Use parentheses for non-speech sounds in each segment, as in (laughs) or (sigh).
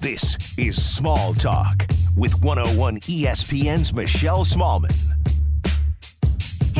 This is Small Talk with 101 ESPN's Michelle Smallman.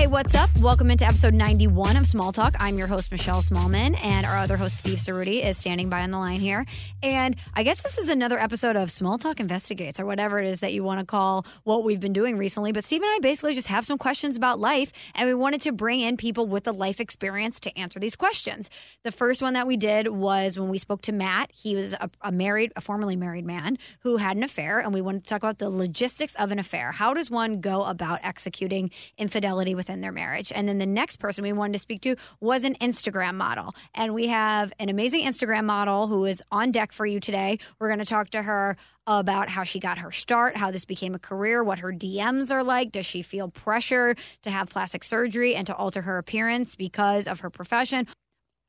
Hey, what's up? Welcome into episode 91 of Small Talk. I'm your host, Michelle Smallman, and our other host, Steve Ceruti, is standing by on the line here. And I guess this is another episode of Small Talk Investigates, or whatever it is that you want to call what we've been doing recently. But Steve and I basically just have some questions about life, and we wanted to bring in people with the life experience to answer these questions. The first one that we did was when we spoke to Matt. He was a, a married, a formerly married man who had an affair, and we wanted to talk about the logistics of an affair. How does one go about executing infidelity within their marriage? And then the next person we wanted to speak to was an Instagram model. And we have an amazing Instagram model who is on deck for you today. We're going to talk to her about how she got her start, how this became a career, what her DMs are like. Does she feel pressure to have plastic surgery and to alter her appearance because of her profession?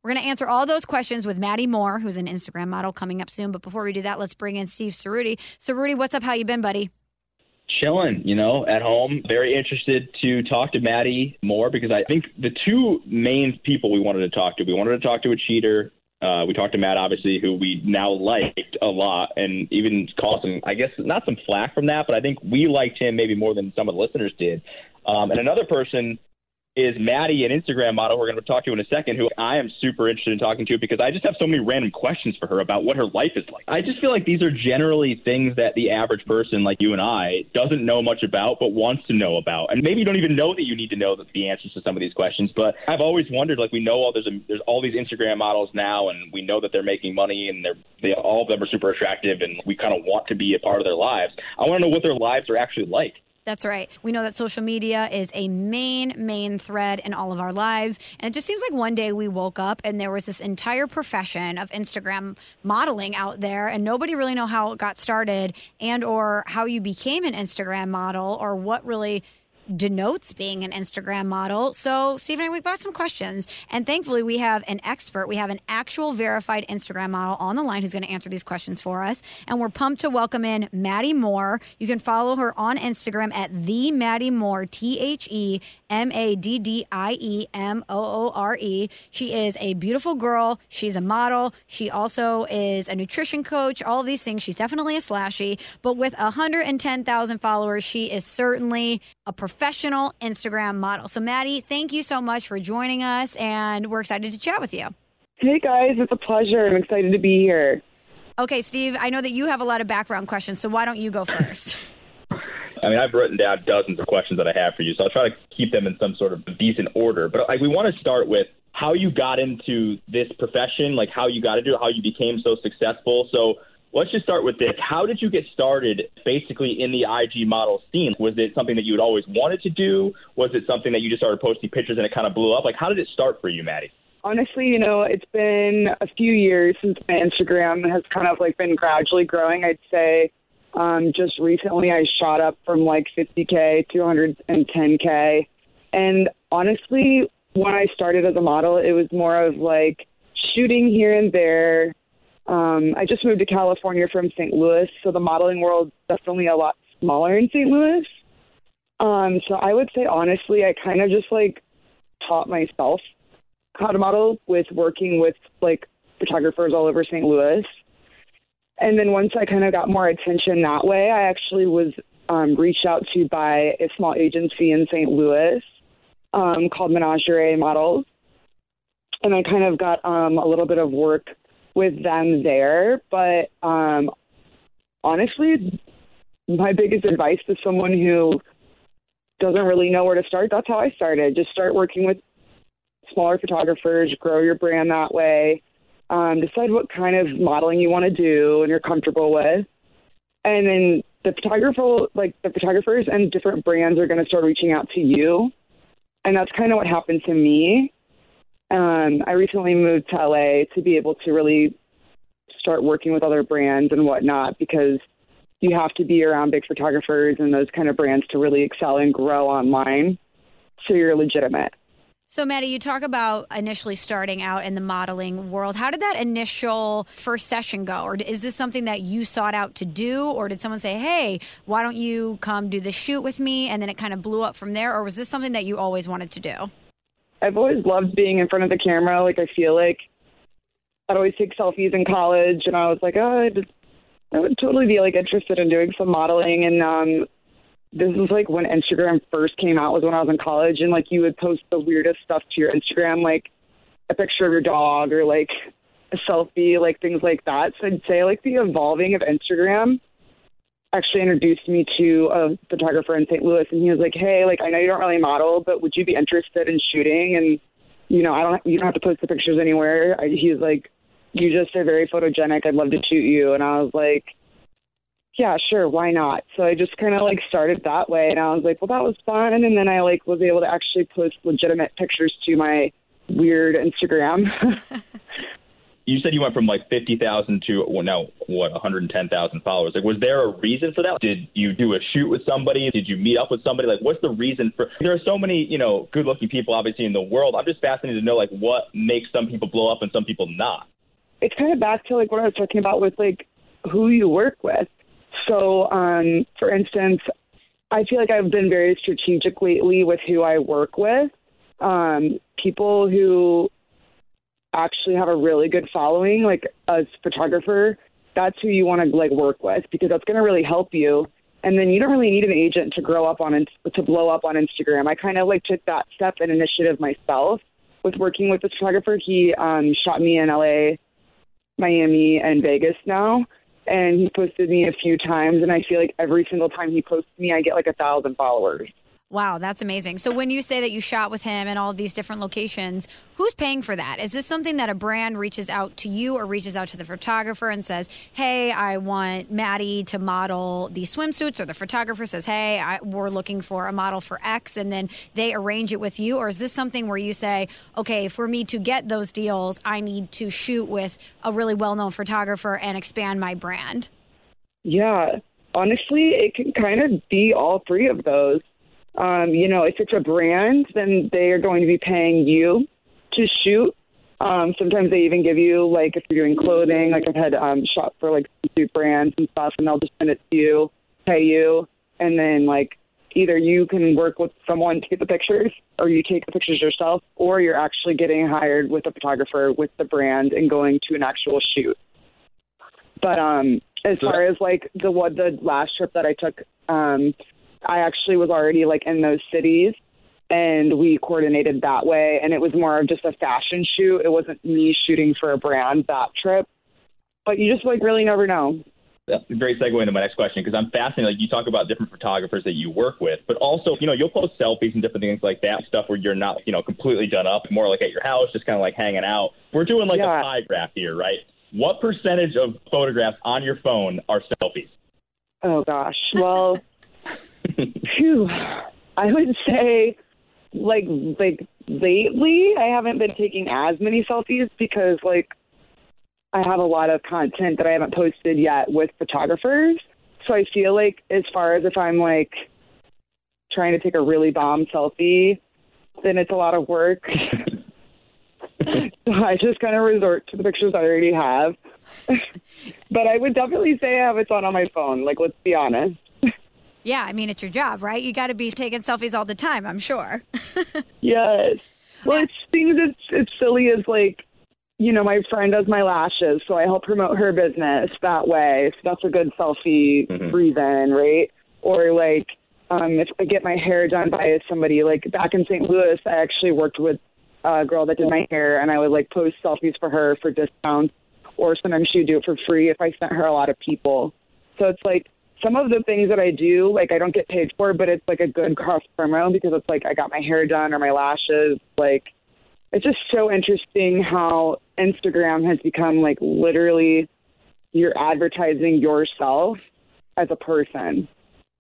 We're going to answer all those questions with Maddie Moore, who's an Instagram model coming up soon. But before we do that, let's bring in Steve Ceruti. Ceruti, what's up? How you been, buddy? Chilling, you know, at home. Very interested to talk to Maddie Moore because I think the two main people we wanted to talk to, we wanted to talk to a cheater. Uh, we talked to Matt, obviously, who we now liked a lot, and even caused some, I guess, not some flack from that, but I think we liked him maybe more than some of the listeners did. Um, and another person is Maddie, an Instagram model we're going to talk to in a second, who I am super interested in talking to because I just have so many random questions for her about what her life is like. I just feel like these are generally things that the average person like you and I doesn't know much about but wants to know about. And maybe you don't even know that you need to know the answers to some of these questions, but I've always wondered like we know all there's a, there's all these Instagram models now and we know that they're making money and they're they all of them are super attractive and we kind of want to be a part of their lives. I want to know what their lives are actually like. That's right. We know that social media is a main, main thread in all of our lives. And it just seems like one day we woke up and there was this entire profession of Instagram modeling out there and nobody really know how it got started and or how you became an Instagram model or what really denotes being an Instagram model. So, Stephen, we've got some questions. And thankfully, we have an expert. We have an actual verified Instagram model on the line who's going to answer these questions for us. And we're pumped to welcome in Maddie Moore. You can follow her on Instagram at the Maddie Moore, T H E M A D D I E M O O R E. She is a beautiful girl. She's a model. She also is a nutrition coach, all of these things. She's definitely a slashy. But with 110,000 followers, she is certainly a professional Instagram model. So, Maddie, thank you so much for joining us, and we're excited to chat with you. Hey guys, it's a pleasure. I'm excited to be here. Okay, Steve, I know that you have a lot of background questions, so why don't you go first? (laughs) I mean, I've written down dozens of questions that I have for you, so I'll try to keep them in some sort of decent order. But like, we want to start with how you got into this profession, like how you got into it, how you became so successful. So let's just start with this. How did you get started basically in the IG model scene? Was it something that you had always wanted to do? Was it something that you just started posting pictures and it kind of blew up? Like, how did it start for you, Maddie? Honestly, you know, it's been a few years since my Instagram has kind of like been gradually growing. I'd say um, just recently I shot up from like 50K to 110K. And honestly, when I started as a model, it was more of like shooting here and there. Um, I just moved to California from St. Louis, so the modeling world definitely a lot smaller in St. Louis. Um, so I would say honestly, I kind of just like taught myself how to model with working with like photographers all over St. Louis. And then once I kind of got more attention that way, I actually was um, reached out to by a small agency in St. Louis um, called Menagerie Models. And I kind of got um, a little bit of work with them there. But um, honestly, my biggest advice to someone who doesn't really know where to start, that's how I started. Just start working with smaller photographers, grow your brand that way. Um, decide what kind of modeling you want to do and you're comfortable with. And then the photographer, like the photographers and different brands are going to start reaching out to you. And that's kind of what happened to me. Um, I recently moved to LA to be able to really start working with other brands and whatnot because you have to be around big photographers and those kind of brands to really excel and grow online. So you're legitimate. So, Maddie, you talk about initially starting out in the modeling world. How did that initial first session go? Or is this something that you sought out to do? Or did someone say, hey, why don't you come do the shoot with me? And then it kind of blew up from there? Or was this something that you always wanted to do? I've always loved being in front of the camera. Like, I feel like I'd always take selfies in college, and I was like, oh, I just I would totally be like interested in doing some modeling and um this is like when Instagram first came out was when I was in college and like you would post the weirdest stuff to your Instagram like a picture of your dog or like a selfie like things like that. So I'd say like the evolving of Instagram actually introduced me to a photographer in St. Louis and he was like, "Hey, like I know you don't really model, but would you be interested in shooting and you know, I don't you don't have to post the pictures anywhere." I, he was like, "You just are very photogenic. I'd love to shoot you." And I was like, yeah, sure, why not? So I just kind of like started that way, and I was like, well, that was fun, and then I like was able to actually post legitimate pictures to my weird Instagram. (laughs) you said you went from like 50,000 to well, now what 110,000 followers. Like, was there a reason for that? Did you do a shoot with somebody? Did you meet up with somebody? Like, what's the reason for? There are so many, you know, good-looking people obviously in the world. I'm just fascinated to know like what makes some people blow up and some people not. It's kind of back to like what I was talking about with like who you work with. So, um, for instance, I feel like I've been very strategic lately with who I work with. Um, people who actually have a really good following, like as photographer, that's who you want to like work with because that's going to really help you. And then you don't really need an agent to grow up on to blow up on Instagram. I kind of like took that step and initiative myself with working with this photographer. He um, shot me in LA, Miami, and Vegas now and he posted me a few times and i feel like every single time he posts me i get like a thousand followers Wow, that's amazing. So when you say that you shot with him in all these different locations, who's paying for that? Is this something that a brand reaches out to you or reaches out to the photographer and says, "Hey, I want Maddie to model these swimsuits," or the photographer says, "Hey, I, we're looking for a model for X," and then they arrange it with you, or is this something where you say, "Okay, for me to get those deals, I need to shoot with a really well-known photographer and expand my brand"? Yeah, honestly, it can kind of be all three of those. Um, you know, if it's a brand, then they are going to be paying you to shoot. Um, sometimes they even give you like if you're doing clothing, like I've had um, shot for like suit brands and stuff, and they'll just send it to you, pay you, and then like either you can work with someone to get the pictures, or you take the pictures yourself, or you're actually getting hired with a photographer with the brand and going to an actual shoot. But um, as far as like the what the last trip that I took, um, I actually was already like in those cities and we coordinated that way and it was more of just a fashion shoot. It wasn't me shooting for a brand that trip. But you just like really never know. That's a great segue into my next question because I'm fascinated. Like you talk about different photographers that you work with, but also, you know, you'll post selfies and different things like that, stuff where you're not, you know, completely done up, more like at your house, just kind of like hanging out. We're doing like yeah. a pie graph here, right? What percentage of photographs on your phone are selfies? Oh gosh. Well, Phew. I would say, like, like lately, I haven't been taking as many selfies because, like, I have a lot of content that I haven't posted yet with photographers. So I feel like, as far as if I'm like trying to take a really bomb selfie, then it's a lot of work. so (laughs) (laughs) I just kind of resort to the pictures I already have. (laughs) but I would definitely say I have a ton on my phone. Like, let's be honest. Yeah, I mean it's your job, right? You got to be taking selfies all the time. I'm sure. (laughs) yes. Well, it's things. It's it's silly as like, you know, my friend does my lashes, so I help promote her business that way. So that's a good selfie mm-hmm. reason, right? Or like, um, if I get my hair done by somebody, like back in St. Louis, I actually worked with a girl that did my hair, and I would like post selfies for her for discounts, or sometimes she would do it for free if I sent her a lot of people. So it's like some of the things that I do, like I don't get paid for, but it's like a good cross promo because it's like I got my hair done or my lashes. Like it's just so interesting how Instagram has become like literally you're advertising yourself as a person.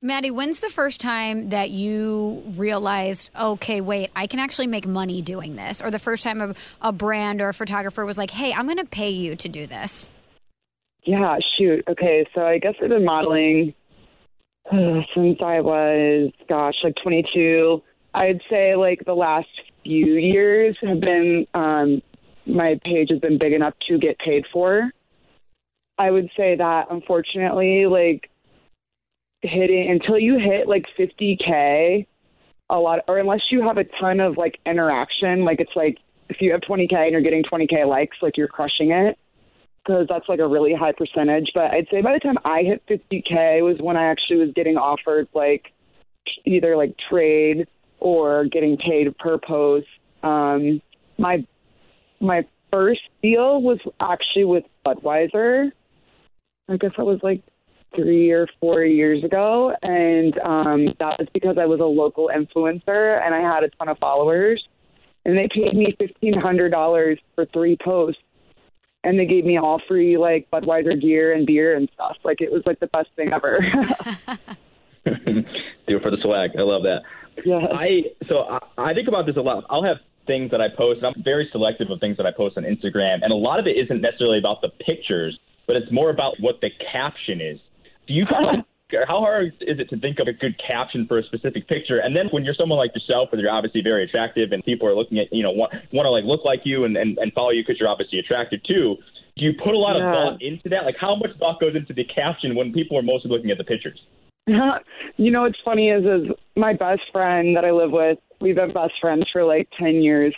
Maddie, when's the first time that you realized, okay, wait, I can actually make money doing this? Or the first time a, a brand or a photographer was like, hey, I'm going to pay you to do this? Yeah, shoot. Okay, so I guess I've been modeling uh, since I was, gosh, like 22. I'd say like the last few years have been, um, my page has been big enough to get paid for. I would say that unfortunately, like hitting until you hit like 50K, a lot, or unless you have a ton of like interaction, like it's like if you have 20K and you're getting 20K likes, like you're crushing it because that's like a really high percentage. But I'd say by the time I hit 50k was when I actually was getting offered like either like trade or getting paid per post. Um, my my first deal was actually with Budweiser. I guess that was like three or four years ago, and um, that was because I was a local influencer and I had a ton of followers, and they paid me fifteen hundred dollars for three posts, and they gave me all free like Budweiser gear and beer and stuff. Like it was like the best thing ever. (laughs) (laughs) Do it for the swag. I love that. yeah. I so I, I think about this a lot. I'll have things that I post. And I'm very selective of things that I post on Instagram, and a lot of it isn't necessarily about the pictures, but it's more about what the caption is. Do you kind of (laughs) how hard is it to think of a good caption for a specific picture? And then when you're someone like yourself, where you're obviously very attractive, and people are looking at you know want, want to like look like you and, and, and follow you because you're obviously attractive too. Do you put a lot Yeah. of thought into that? Like how much thought goes into the caption when people are mostly looking at the pictures? (laughs) you know what's funny is is my best friend that I live with. We've been best friends for like ten years.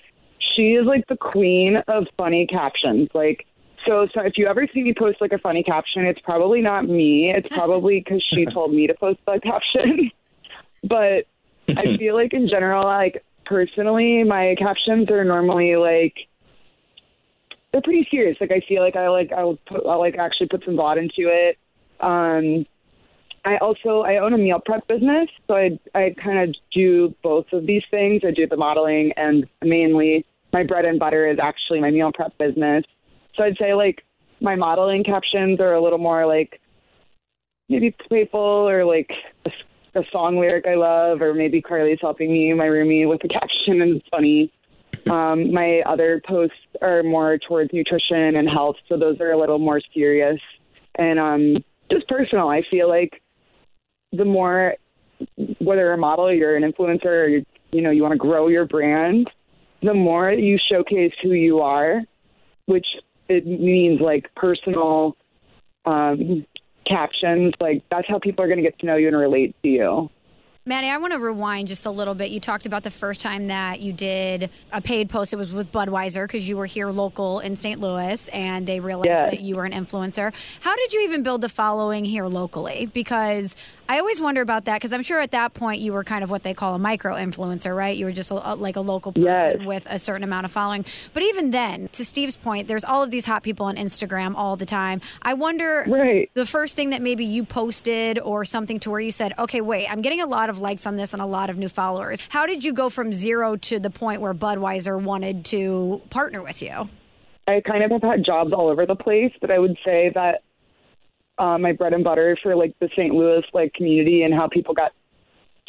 She is like the queen of funny captions. Like so, so if you ever see me post like a funny caption, it's probably not me. It's probably because she told me to post that caption. (laughs) but I (laughs) feel like in general, like personally, my captions are normally like they're pretty serious. Like I feel like I like I'll put I'll like actually put some thought into it. Um, I also I own a meal prep business, so I I kind of do both of these things. I do the modeling and mainly my bread and butter is actually my meal prep business. So I'd say like my modeling captions are a little more like maybe playful or like a, a song lyric I love, or maybe Carly's helping me, my roomie, with a (laughs) caption and it's funny. Um, my other posts are more towards nutrition and health, so those are a little more serious and um, just personal. I feel like the more, whether you're a model, you're an influencer, or you you know you want to grow your brand, the more you showcase who you are, which it means like personal um, captions. Like that's how people are going to get to know you and relate to you. Maddie, I want to rewind just a little bit. You talked about the first time that you did a paid post. It was with Budweiser because you were here local in St. Louis and they realized Yes. that you were an influencer. How did you even build a following here locally? Because I always wonder about that because I'm sure at that point you were kind of what they call a micro influencer, right? You were just a, like a local person Yes. with a certain amount of following. But even then, to Steve's point, there's all of these hot people on Instagram all the time. I wonder Right. the first thing that maybe you posted or something to where you said, okay, wait, I'm getting a lot of likes on this and a lot of new followers. How did you go from zero to the point where Budweiser wanted to partner with you? I kind of have had jobs all over the place, but I would say that uh, my bread and butter for like the St. Louis like community and how people got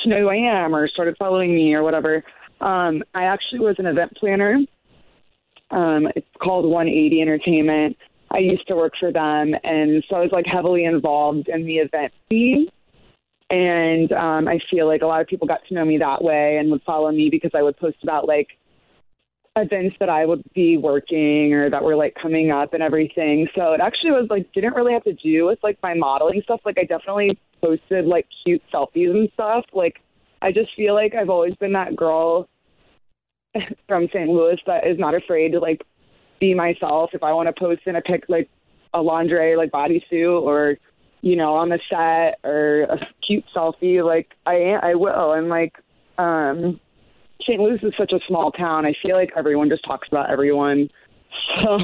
to know who I am or started following me or whatever. Um, I actually was an event planner. Um, it's called 180 Entertainment. I used to work for them, and so I was like heavily involved in the event scene. And um, I feel like a lot of people got to know me that way and would follow me because I would post about like events that I would be working or that were like coming up and everything. So it actually was like didn't really have to do with like my modeling stuff. Like I definitely posted like cute selfies and stuff. Like I just feel like I've always been that girl (laughs) from St. Louis that is not afraid to like be myself. If I want to post in a pic like a lingerie like bodysuit or you know on the set or a cute selfie, like I I will. And like um St. Louis is such a small town. I feel like everyone just talks about everyone. So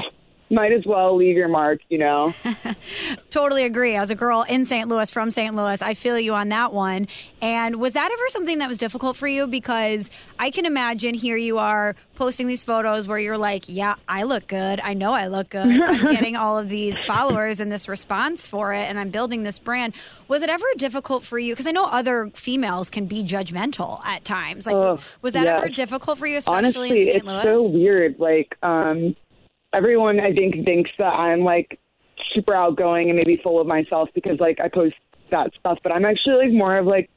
might as well leave your mark, you know. (laughs) Totally agree. As a girl in St. Louis, from St. Louis, I feel you on that one. And was that ever something that was difficult for you? Because I can imagine here you are posting these photos where you're like, yeah, I look good. I know I look good. I'm (laughs) getting all of these followers and this response for it, and I'm building this brand. Was it ever difficult for you? Because I know other females can be judgmental at times. Like, was, Oh, was that ever difficult for you, especially Honestly, in St. it's Louis? so weird. Like, um, everyone I think thinks that I'm like super outgoing and maybe full of myself because like I post that stuff, but I'm actually like more of like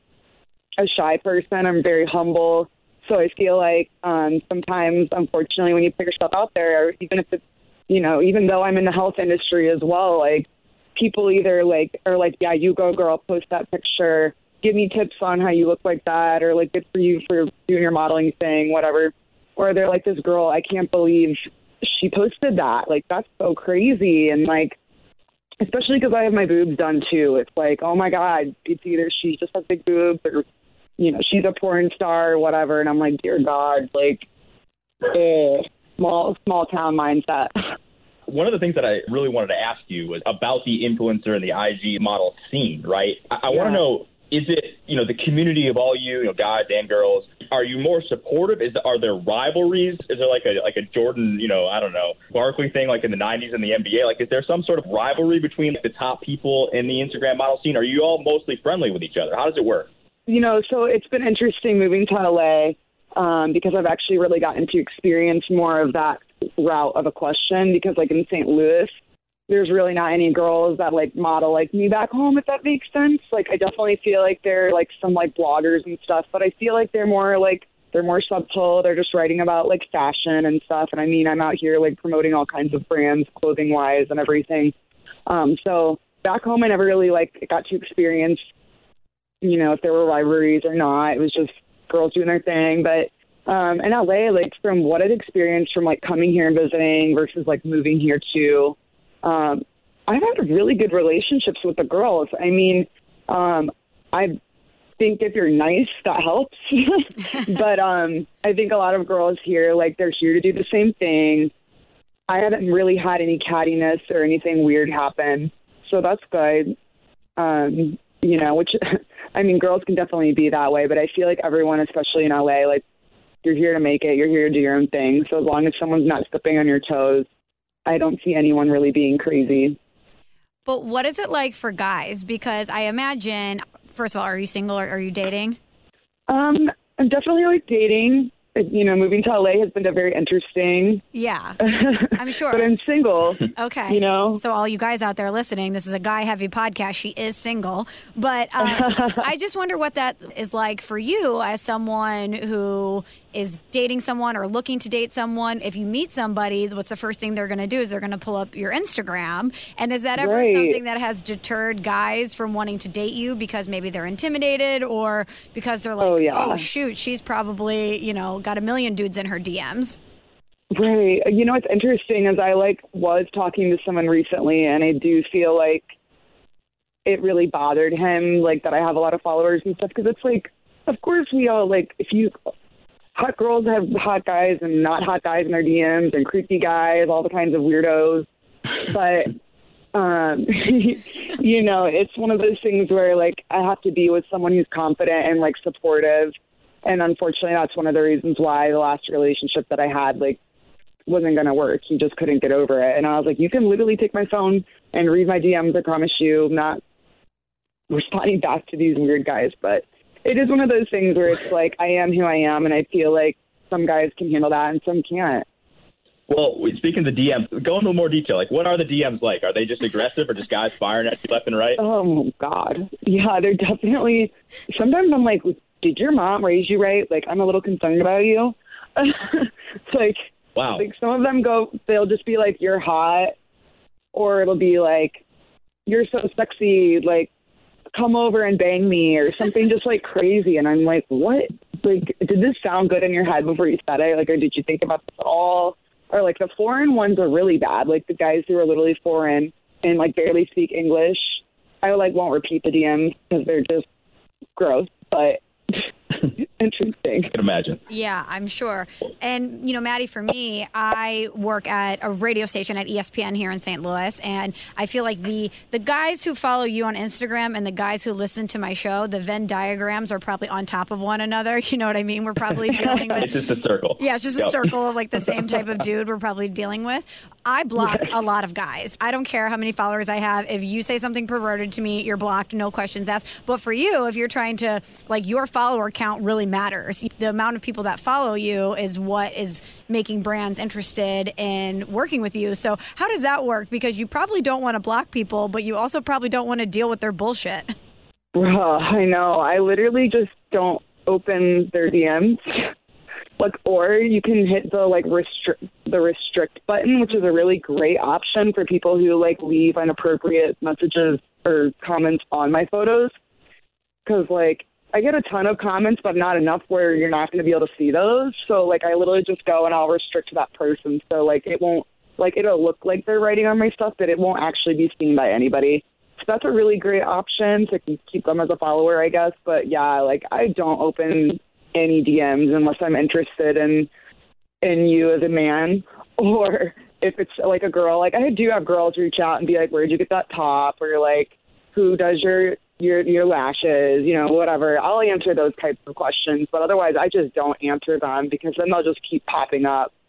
a shy person. I'm very humble. So I feel like um sometimes unfortunately when you put yourself out there, or even if it's you know, even though I'm in the health industry as well, like people either like are like, Yeah, you go girl, post that picture, give me tips on how you look like that or like good for you for doing your modeling thing, whatever. Or they're like this girl, I can't believe she posted that. Like that's so crazy, and like especially because I have my boobs done too. It's like, oh my god, it's either she just has big boobs or you know she's a porn star or whatever. And I'm like, dear God, like, eh, small small town mindset. One of the things that I really wanted to ask you was about the influencer and the IG model scene, right? I, I want to know is it you know the community of all you, you know, guys and girls? Are you more supportive? Is are there rivalries? Is there like a like a Jordan, you know, I don't know, Barkley thing like in the '90s in the NBA? Like, is there some sort of rivalry between the top people in the Instagram model scene? Are you all mostly friendly with each other? How does it work? you know, so it's been interesting moving to LA um, because I've actually really gotten to experience more of that route of a question. Because like in St. Louis, there's really not any girls that like model like me back home, if that makes sense. Like I definitely feel like they're like some like bloggers and stuff, but I feel like they're more like they're more subtle. They're just writing about like fashion and stuff. And I mean, I'm out here like promoting all kinds of brands, clothing wise, and everything. Um, so back home, I never really like got to experience you know, if there were rivalries or not. It was just girls doing their thing. But um in LA, like from what I've experienced from like coming here and visiting versus like moving here too, um, I've had really good relationships with the girls. I mean, um, I think if you're nice, that helps. (laughs) but um I think a lot of girls here, like they're here to do the same thing. I haven't really had any cattiness or anything weird happen. So that's good. Um, you know, which (laughs) I mean, girls can definitely be that way, but I feel like everyone, especially in LA, like you're here to make it, you're here to do your own thing. So as long as someone's not stepping on your toes, I don't see anyone really being crazy. But what is it like for guys? Because I imagine, first of all, are you single or are you dating? Um, I'm definitely like dating. You know, moving to LA has been a very interesting. Yeah, (laughs) I'm sure. but I'm single. Okay. You know? So, all you guys out there listening, this is a guy heavy podcast. She is single. But um, (laughs) I just wonder what that is like for you as someone who is dating someone or looking to date someone. If you meet somebody, what's the first thing they're going to do is they're going to pull up your Instagram. And is that ever Right. something that has deterred guys from wanting to date you because maybe they're intimidated or because they're like, Oh, yeah. oh shoot, she's probably, you know, got a million dudes in her DMs? Right. You know what's interesting is I like was talking to someone recently, and I do feel like it really bothered him, like that I have a lot of followers and stuff. Because it's like, of course, we all like if you hot girls have hot guys and not hot guys in their DMs, and creepy guys, all the kinds of weirdos. But um, (laughs) you know, it's one of those things where like I have to be with someone who's confident and like supportive. And unfortunately, that's one of the reasons why the last relationship that I had, like, wasn't going to work. He just couldn't get over it. And I was like, you can literally take my phone and read my DMs. I promise you, I'm not responding back to these weird guys. But it is one of those things where it's like, I am who I am. And I feel like some guys can handle that and some can't. Well, speaking of the DMs, go into more detail. Like, what are the DMs like? Are they just aggressive or just guys firing at you left and right? Oh, God. Yeah, they're definitely. Sometimes I'm like, did your mom raise you right? Like, I'm a little concerned about you. it's (laughs) like, Wow. Like some of them go, they'll just be like, "You're hot," or it'll be like, "You're so sexy," like, "Come over and bang me," or something just like crazy. And I'm like, "What? Like, did this sound good in your head before you said it? Like, or did you think about this at all?" Or like the foreign ones are really bad. Like the guys who are literally foreign and like barely speak English. I like won't repeat the DMs because they're just gross, but interesting. I can imagine. Yeah, I'm sure. And, you know, Maddie, for me, I work at a radio station at ESPN here in St. Louis. And I feel like the, the guys who follow you on Instagram and the guys who listen to my show, the Venn diagrams are probably on top of one another. (laughs) You know what I mean? We're probably (laughs) dealing with. It's just a circle. Yeah, it's just a circle of like the same type of dude we're probably dealing with. I block a lot of guys. I don't care how many followers I have. If you say something perverted to me, you're blocked, no questions asked. But for you, if you're trying to, like, your follower count really matters. The amount of people that follow you is what is making brands interested in working with you. So, how does that work? Because you probably don't want to block people, but you also probably don't want to deal with their bullshit. (laughs) Bruh, I know. I literally just don't open their DMs. Like, or you can hit the like restrict the restrict button, which is a really great option for people who like leave inappropriate messages or comments on my photos. Because like I get a ton of comments, but not enough where you're not going to be able to see those. So like I literally just go and I'll restrict to that person. So like it won't like it'll look like they're writing on my stuff, but it won't actually be seen by anybody. So that's a really great option to keep them as a follower, I guess. But yeah, like I don't open any DMs unless I'm interested in in you as a man (laughs) or if it's like a girl. Like I do have girls reach out and be like, "Where'd you get that top?" or like, "Who does your your your lashes?" You know, whatever. I'll answer those types of questions, but otherwise, I just don't answer them because then they'll just keep popping up. (laughs)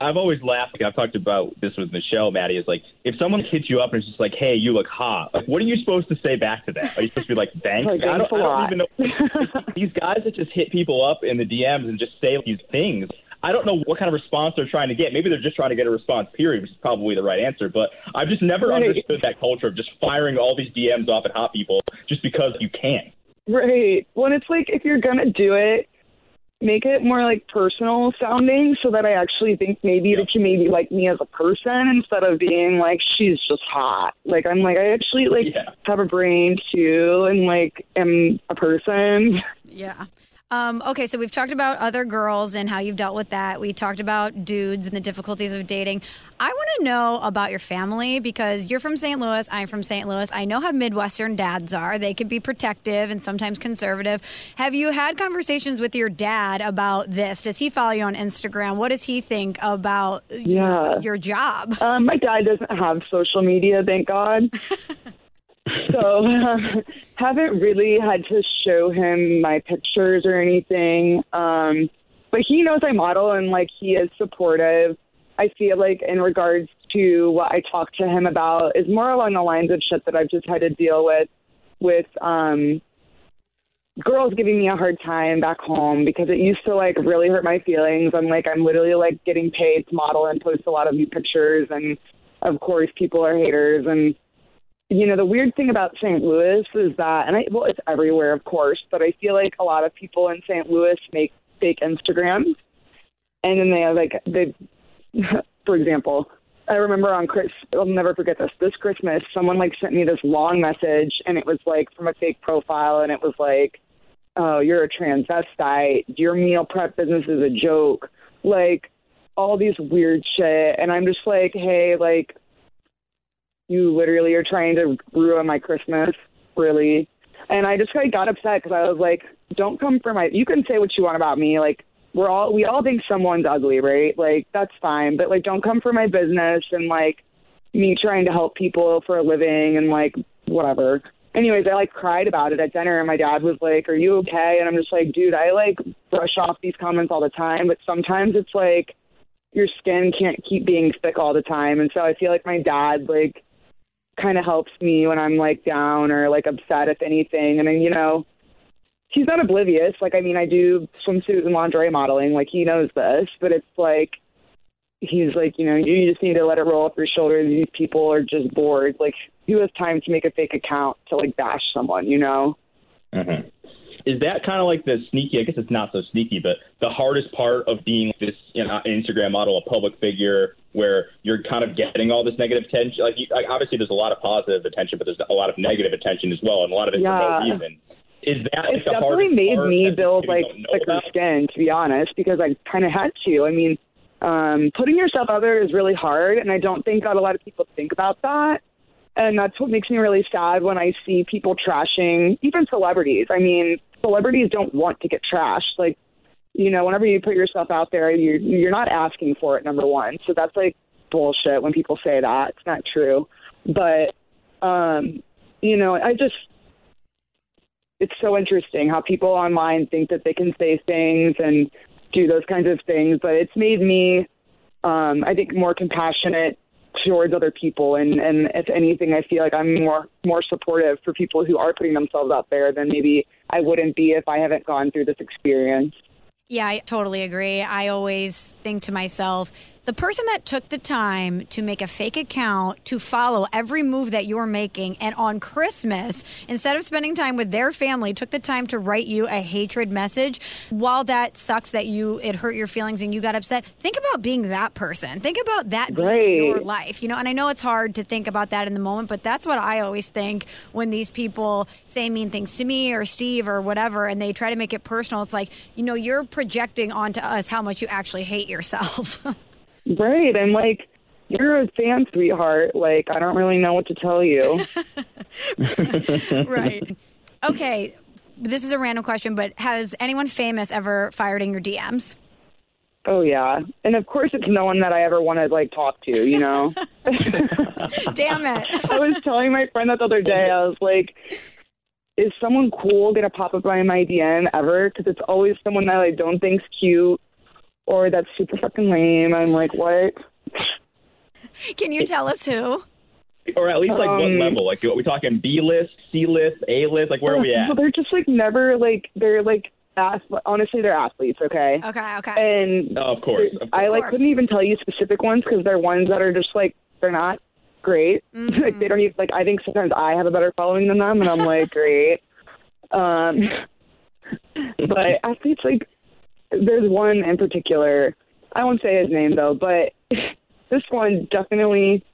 I've always laughed. I've talked about this with Michelle, Maddie. Is like if someone hits you up and is just like, "Hey, you look hot." Like, what are you supposed to say back to that? Are you supposed to be like, (laughs) "Thanks"? Like, I, don't, I don't even know. (laughs) these guys that just hit people up in the DMs and just say these things. I don't know what kind of response they're trying to get. Maybe they're just trying to get a response, period, which is probably the right answer. But I've just never Right. understood that culture of just firing all these DMs off at hot people just because you can. Right. When it's like if you're gonna do it, make it more like personal sounding so that I actually think maybe that you maybe like me as a person instead of being like she's just hot. Like I'm like I actually like Yeah. have a brain too and like am a person. Yeah. Um, okay, so we've talked about other girls and how you've dealt with that. We talked about dudes and the difficulties of dating. I want to know about your family because you're from St. Louis. I'm from St. Louis. I know how Midwestern dads are. They can be protective and sometimes conservative. Have you had conversations with your dad about this? Does he follow you on Instagram? What does he think about Yeah. your job? Um, my dad doesn't have social media, thank God. (laughs) so (laughs) haven't really had to show him my pictures or anything. Um, but he knows I model and like he is supportive. I feel like in regards to what I talk to him about is more along the lines of shit that I've just had to deal with with um girls giving me a hard time back home because it used to like really hurt my feelings. I'm like I'm literally like getting paid to model and post a lot of new pictures and of course people are haters and you know the weird thing about St. Louis is that and I well it's everywhere of course, but I feel like a lot of people in St. Louis make fake Instagrams and then they have like they (laughs) for example I remember on Chris, I'll never forget this. This Christmas, someone like sent me this long message, and it was like from a fake profile, and it was like, "Oh, you're a transvestite. Your meal prep business is a joke." Like all these weird shit, and I'm just like, "Hey, like, you literally are trying to ruin my Christmas, really." And I just like got upset because I was like, "Don't come for my. You can say what you want about me, like." we're all we all think someone's ugly, right? Like that's fine, but like don't come for my business and like me trying to help people for a living and like whatever. Anyways, I like cried about it at dinner and my dad was like, "Are you okay?" And I'm just like, "Dude, I like brush off these comments all the time, but sometimes it's like your skin can't keep being thick all the time." And so I feel like my dad like kind of helps me when I'm like down or like upset if anything. And then, you know, he's not oblivious. Like, I mean, I do swimsuit and lingerie modeling. Like, he knows this, but it's like, he's like, you know, you just need to let it roll off your shoulders. These people are just bored. Like, who has time to make a fake account to like bash someone, you know? Mm-hmm. Is that kind of like the sneaky? I guess it's not so sneaky, but the hardest part of being this you know, Instagram model, a public figure, where you're kind of getting all this negative attention. Like, you, like obviously, there's a lot of positive attention, but there's a lot of negative attention as well, and a lot of it Yeah. no reason. Is that like, it's the definitely made me build like thicker about? skin, to be honest, because I kind of had to. I mean, um, putting yourself out there is really hard, and I don't think that a lot of people think about that. And that's what makes me really sad when I see people trashing even celebrities. I mean, celebrities don't want to get trashed. Like, you know, whenever you put yourself out there, you're you're not asking for it. Number one, so that's like bullshit when people say that. It's not true. But, um, you know, I just it's so interesting how people online think that they can say things and do those kinds of things, but it's made me, um, I think, more compassionate towards other people. And, and if anything, I feel like I'm more more supportive for people who are putting themselves out there than maybe I wouldn't be if I haven't gone through this experience. Yeah, I totally agree. I always think to myself, the person that took the time to make a fake account to follow every move that you're making, and on Christmas, instead of spending time with their family, took the time to write you a hatred message. While that sucks that you it hurt your feelings and you got upset, think about being that person. Think about that Right. your life, you know. And I know it's hard to think about that in the moment, but that's what I always think when these people say mean things to me or Steve or whatever, and they try to make it personal. It's like you know you're projecting onto us how much you actually hate yourself. (laughs) Right. And like, you're a fan, sweetheart. Like, I don't really know what to tell you. (laughs) (laughs) right. Okay. This is a random question, but has anyone famous ever fired in your DMs? oh, yeah. And of course, it's no one that I ever want to like talk to, you know? (laughs) Damn it. I was telling my friend that the other day, I was like, is someone cool going to pop up by my DM ever? Because it's always someone that I don't think's cute or that's super fucking lame. I'm like, what? Can you tell us who? Or at least like what Um, level? Like, are we talking B list, C list, A list? Like, where are we at? Well, they're just like never like, they're like, ath- honestly, they're athletes, okay? Okay, okay. And Oh, of course. Of I like course. couldn't even tell you specific ones because they're ones that are just like they're not great. Mm-hmm. (laughs) like they don't even like. I think sometimes I have a better following than them, and I'm like great. Um, (laughs) but (laughs) athletes like there's one in particular. I won't say his name though, but (laughs) this one definitely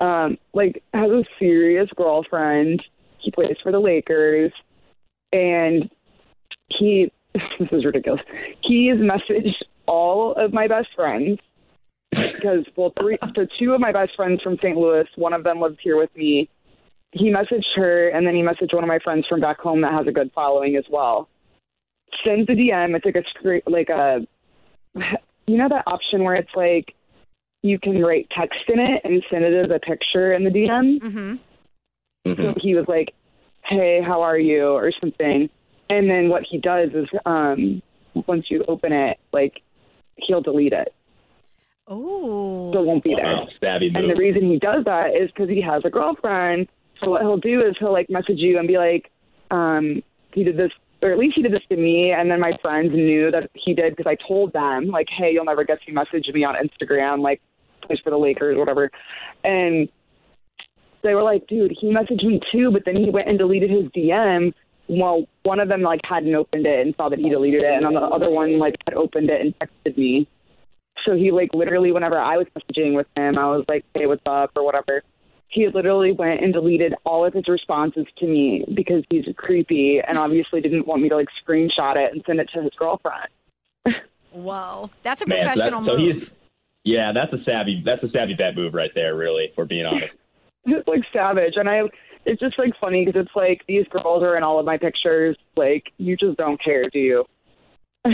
um like has a serious girlfriend. He plays for the Lakers, and he (laughs) this is ridiculous. He's messaged all of my best friends because well, three, so two of my best friends from St. Louis, one of them lives here with me. He messaged her, and then he messaged one of my friends from back home that has a good following as well. Sends the DM. It's like a screen, like a, you know that option where it's like you can write text in it and send it as a picture in the DM. mm-hmm. So he was like, "Hey, how are you?" or something. And then what he does is, um, once you open it, like he'll delete it, Oh. so it won't be there. Wow, stabby And the reason he does that is because he has a girlfriend. So what he'll do is he'll like message you and be like, um, he did this, or at least he did this to me. And then my friends knew that he did because I told them like, hey, you'll never guess he messaged me on Instagram, like plays for the Lakers, whatever. And they were like, dude, he messaged me too, but then he went and deleted his DM. Well, one of them like hadn't opened it and saw that he deleted it, and then the other one like had opened it and texted me. So he like literally, whenever I was messaging with him, I was like, "Hey, what's up?" or whatever. He literally went and deleted all of his responses to me because he's creepy and obviously didn't want me to like screenshot it and send it to his girlfriend. (laughs) Whoa. That's a Man, so, that, professional so move. he's yeah, that's a savvy that's a savvy bet move right there. Really, for being honest. (laughs) It's like savage, and I. It's just like funny because it's like these girls are in all of my pictures. Like you just don't care, do you? (laughs)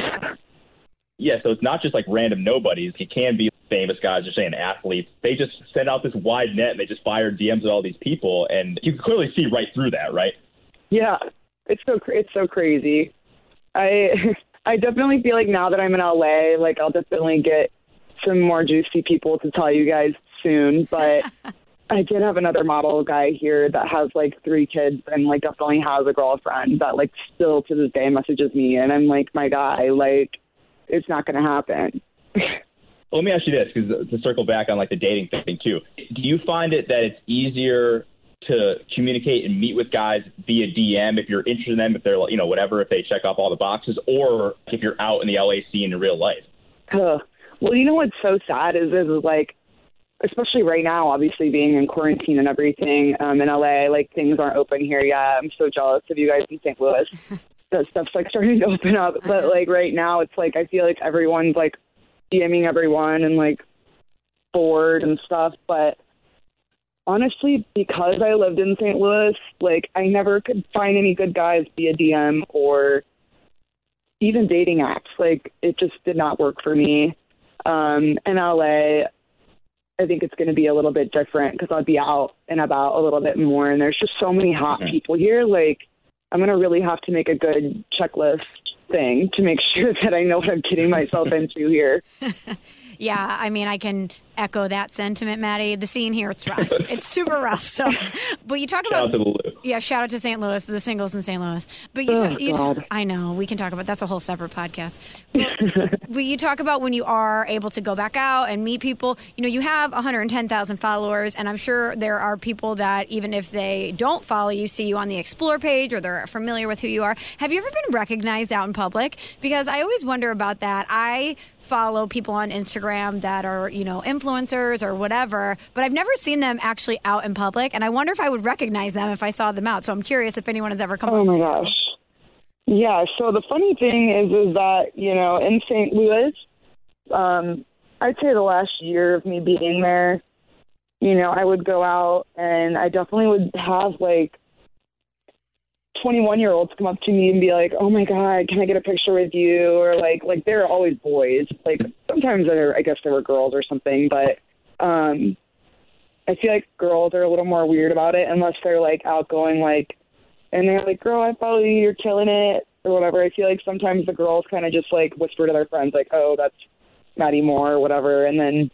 Yeah, so it's not just like random nobodies. It can be famous guys. You're saying athletes. They just send out this wide net and they just fire DMs at all these people, and you can clearly see right through that, right? Yeah, it's so cra- it's so crazy. I (laughs) I definitely feel like now that I'm in LA, like I'll definitely get some more juicy people to tell you guys soon. But (laughs) I did have another model guy here that has like three kids and like definitely has a girlfriend that like still to this day messages me, and I'm like, my guy, like it's not gonna happen. (laughs) Well, let me ask you this, because to circle back on like the dating thing too. Do you find it that it's easier to communicate and meet with guys via DM if you're interested in them, if they're like you know whatever, if they check off all the boxes, or if you're out in the LA scene in real life? Ugh. Well, you know what's so sad is is like, especially right now, obviously being in quarantine and everything um, in LA, like things aren't open here yet. I'm so jealous of you guys in St. Louis. (laughs) that stuff's like starting to open up, but like right now, it's like I feel like everyone's like DMing everyone and like bored and stuff. But honestly, because I lived in St. Louis, like I never could find any good guys via DM or even dating apps. Like it just did not work for me. Um, in LA, I think it's going to be a little bit different because I'll be out and about a little bit more, and there's just so many hot Mhm. people here. Like I'm going to really have to make a good checklist thing to make (laughs) sure that I know what I'm getting myself into here. (laughs) Yeah, I mean, I can echo that sentiment, Maddie. The scene here, it's rough. (laughs) it's super rough. So, but you talk Shout about to the Lou. Yeah, shout out to St. Louis, the singles in St. Louis. But you, Oh, ta- you God. I know we can talk about that's a whole separate podcast. But, (laughs) but you talk about when you are able to go back out and meet people. You know, you have 110,000 followers, and I'm sure there are people that even if they don't follow you, see you on the Explore page or they're familiar with who you are. Have you ever been recognized out in public? Because I always wonder about that. I follow people on Instagram that are you know influencers or whatever, but I've never seen them actually out in public, and I wonder if I would recognize them if I saw them out. So I'm curious if anyone has ever come Oh my gosh. Yeah, so the funny thing is is that, you know, in St. Louis, um, I'd say the last year of me being there, you know, I would go out and I definitely would have like 21 year olds come up to me and be like, "Oh my god, can I get a picture with you?" Or like, like they're always boys. Like sometimes they're, I guess they were girls or something, but um, I feel like girls are a little more weird about it unless they're like outgoing, like, and they're like, "Girl, I follow you. You're killing it," or whatever. I feel like sometimes the girls kind of just like whisper to their friends, like, "Oh, that's Maddie Moore," or whatever, and then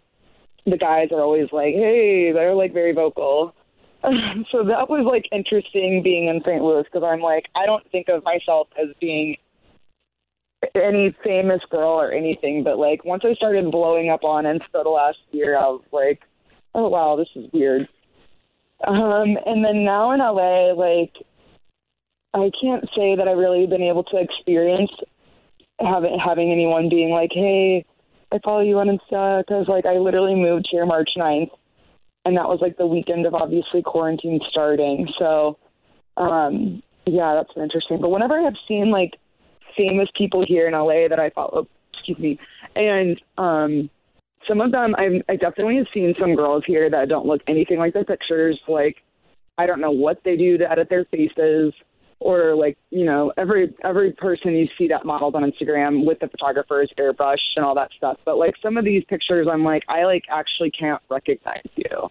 the guys are always like, "Hey," they're like very vocal. (laughs) so that was like interesting being in St. Louis because I'm like, I don't think of myself as being any famous girl or anything, but like once I started blowing up on Insta the last year, I was like, oh wow, this is weird. Um, and then now in LA, like I can't say that I've really been able to experience having having anyone being like, hey, I follow you on Insta because like I literally moved here March 9th and that was like the weekend of obviously quarantine starting. So, um, yeah, that's been interesting. But whenever I have seen like famous people here in LA that I follow, excuse me, and um, some of them I've I definitely have seen some girls here that don't look anything like their pictures. Like, I don't know what they do to edit their faces. Or like you know every every person you see that modeled on Instagram with the photographer's airbrush and all that stuff. But like some of these pictures, I'm like I like actually can't recognize you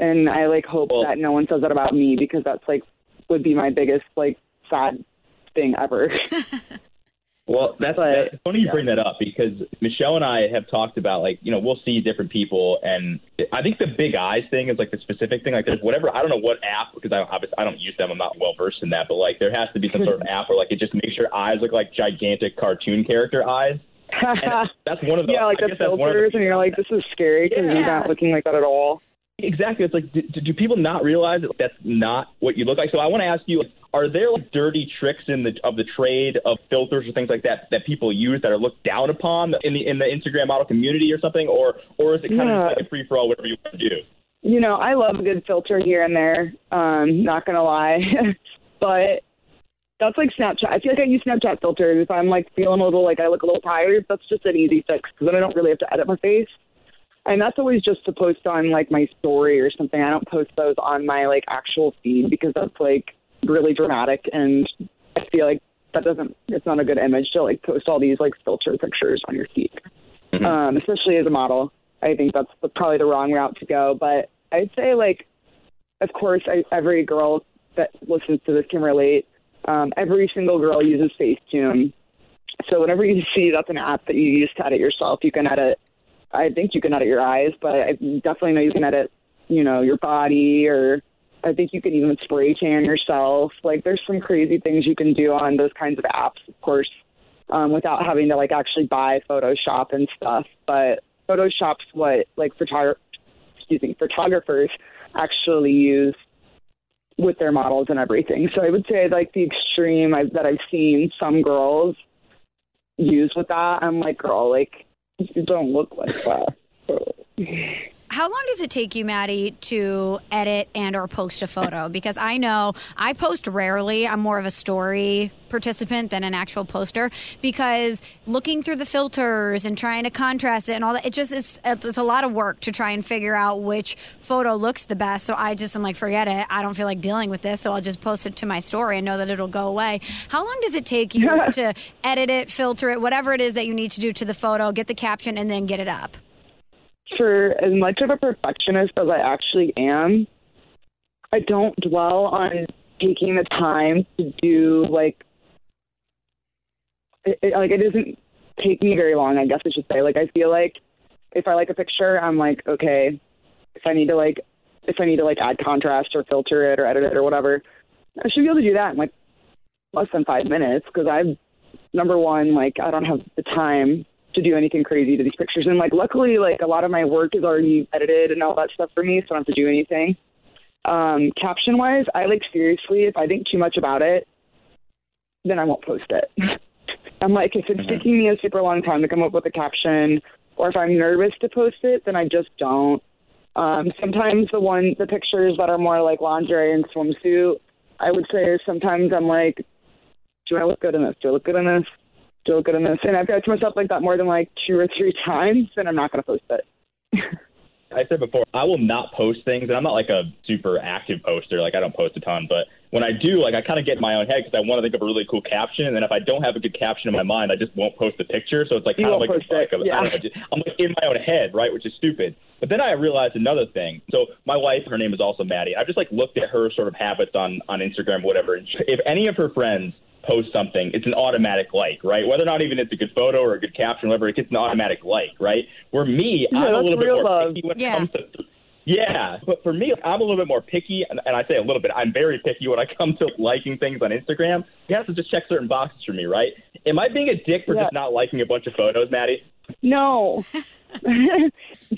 and I like hope Well- that no one says that about me because that's like would be my biggest like sad thing ever. (laughs) Well, that's, But, that's funny you yeah. bring that up because Michelle and I have talked about like you know we'll see different people and I think the big eyes thing is like the specific thing like there's whatever I don't know what app because I obviously I don't use them I'm not well versed in that but like there has to be some sort of app where like it just makes your eyes look like gigantic cartoon character eyes (laughs) and that's one of the yeah, like I the guess that's one of the- filters, and you're like, this is scary because you're not looking like that at all. Exactly. It's like, do, do people not realize that that's not what you look like? So I want to ask you: Are there like dirty tricks in the of the trade of filters or things like that that people use that are looked down upon in the in the Instagram model community or something, or or is it kind of Yeah. just like a free for all, whatever you want to do? You know, I love a good filter here and there. Um, not gonna lie, (laughs) but that's like Snapchat. I feel like I use Snapchat filters if I'm like feeling a little like I look a little tired. That's just an easy fix because then I don't really have to edit my face. And that's always just to post on like my story or something. I don't post those on my like actual feed because that's like really dramatic and I feel like that doesn't it's not a good image to like post all these like filter pictures on your feed. Um, especially as a model. I think that's the, probably the wrong route to go. But I'd say like of course I, every girl that listens to this can relate. Um, every single girl uses Facetune. So whenever you see that's an app that you use to edit yourself, you can edit I think you can edit your eyes, but I definitely know you can edit, you know, your body or I think you can even spray tan yourself. Like there's some crazy things you can do on those kinds of apps, of course, um, without having to like actually buy Photoshop and stuff. But Photoshop's what like photog- excuse me, photographers actually use with their models and everything. So I would say like the extreme I've, that I've seen some girls use with that. I'm like, girl, like you don't look like that. How long does it take you, Maddie, to edit and or post a photo? (laughs) Because I know I post rarely. I'm more of a story participant than an actual poster because looking through the filters and trying to contrast it and all that, it just is it's a lot of work to try and figure out which photo looks the best. So I just am like, forget it. I don't feel like dealing with this, so I'll just post it to my story and know that it'll go away. How long does it take you (laughs) to edit it, filter it, whatever it is that you need to do to the photo, get the caption, and then get it up? For as much of a perfectionist as I actually am, I don't dwell on taking the time to do like it, it- like it doesn't take me very long. I guess I should say. Like I feel like if I like a picture, I'm like okay. If I need to like if I need to like add contrast or filter it or edit it or whatever, I should be able to do that in like less than five minutes because I've number one, like I don't have the time to do anything crazy to these pictures. And like luckily like a lot of my work is already edited and all that stuff for me, so I don't have to do anything. Um, caption wise, I like seriously, if I think too much about it, then I won't post it. (laughs) I'm like, if it's taking me a super long time to come up with a caption, or if I'm nervous to post it, then I just don't. Um, sometimes the one, the pictures that are more like lingerie and swimsuit, I would say sometimes I'm like, do I look good in this? Do I look good in this? Look good this? And I've got to myself like that more than like two or three times, then I'm not going to post it. (laughs) I said before, I will not post things, and I'm not like a super active poster. Like I don't post a ton, but when I do, like I kind of get in my own head because I want to think of a really cool caption, and then if I don't have a good caption in my mind, I just won't post the picture. So it's like kind of like, like yeah. I don't know, just, I'm like in my own head, right, which is stupid. But then I realized another thing. So my wife, her name is also Maddie. I just like looked at her sort of habits on on Instagram, whatever. If any of her friends post something, it's an automatic like, right? Whether or not even it's a good photo or a good caption, whatever, it gets an automatic like, right? Where me, Yeah, I'm a little bit more love. picky when Yeah. it comes to yeah, but for me, I'm a little bit more picky, and, and I say a little bit. I'm very picky when I come to liking things on Instagram. You have to just check certain boxes for me, right? Am I being a dick for Yeah. just not liking a bunch of photos, Maddie? No. (laughs) (laughs)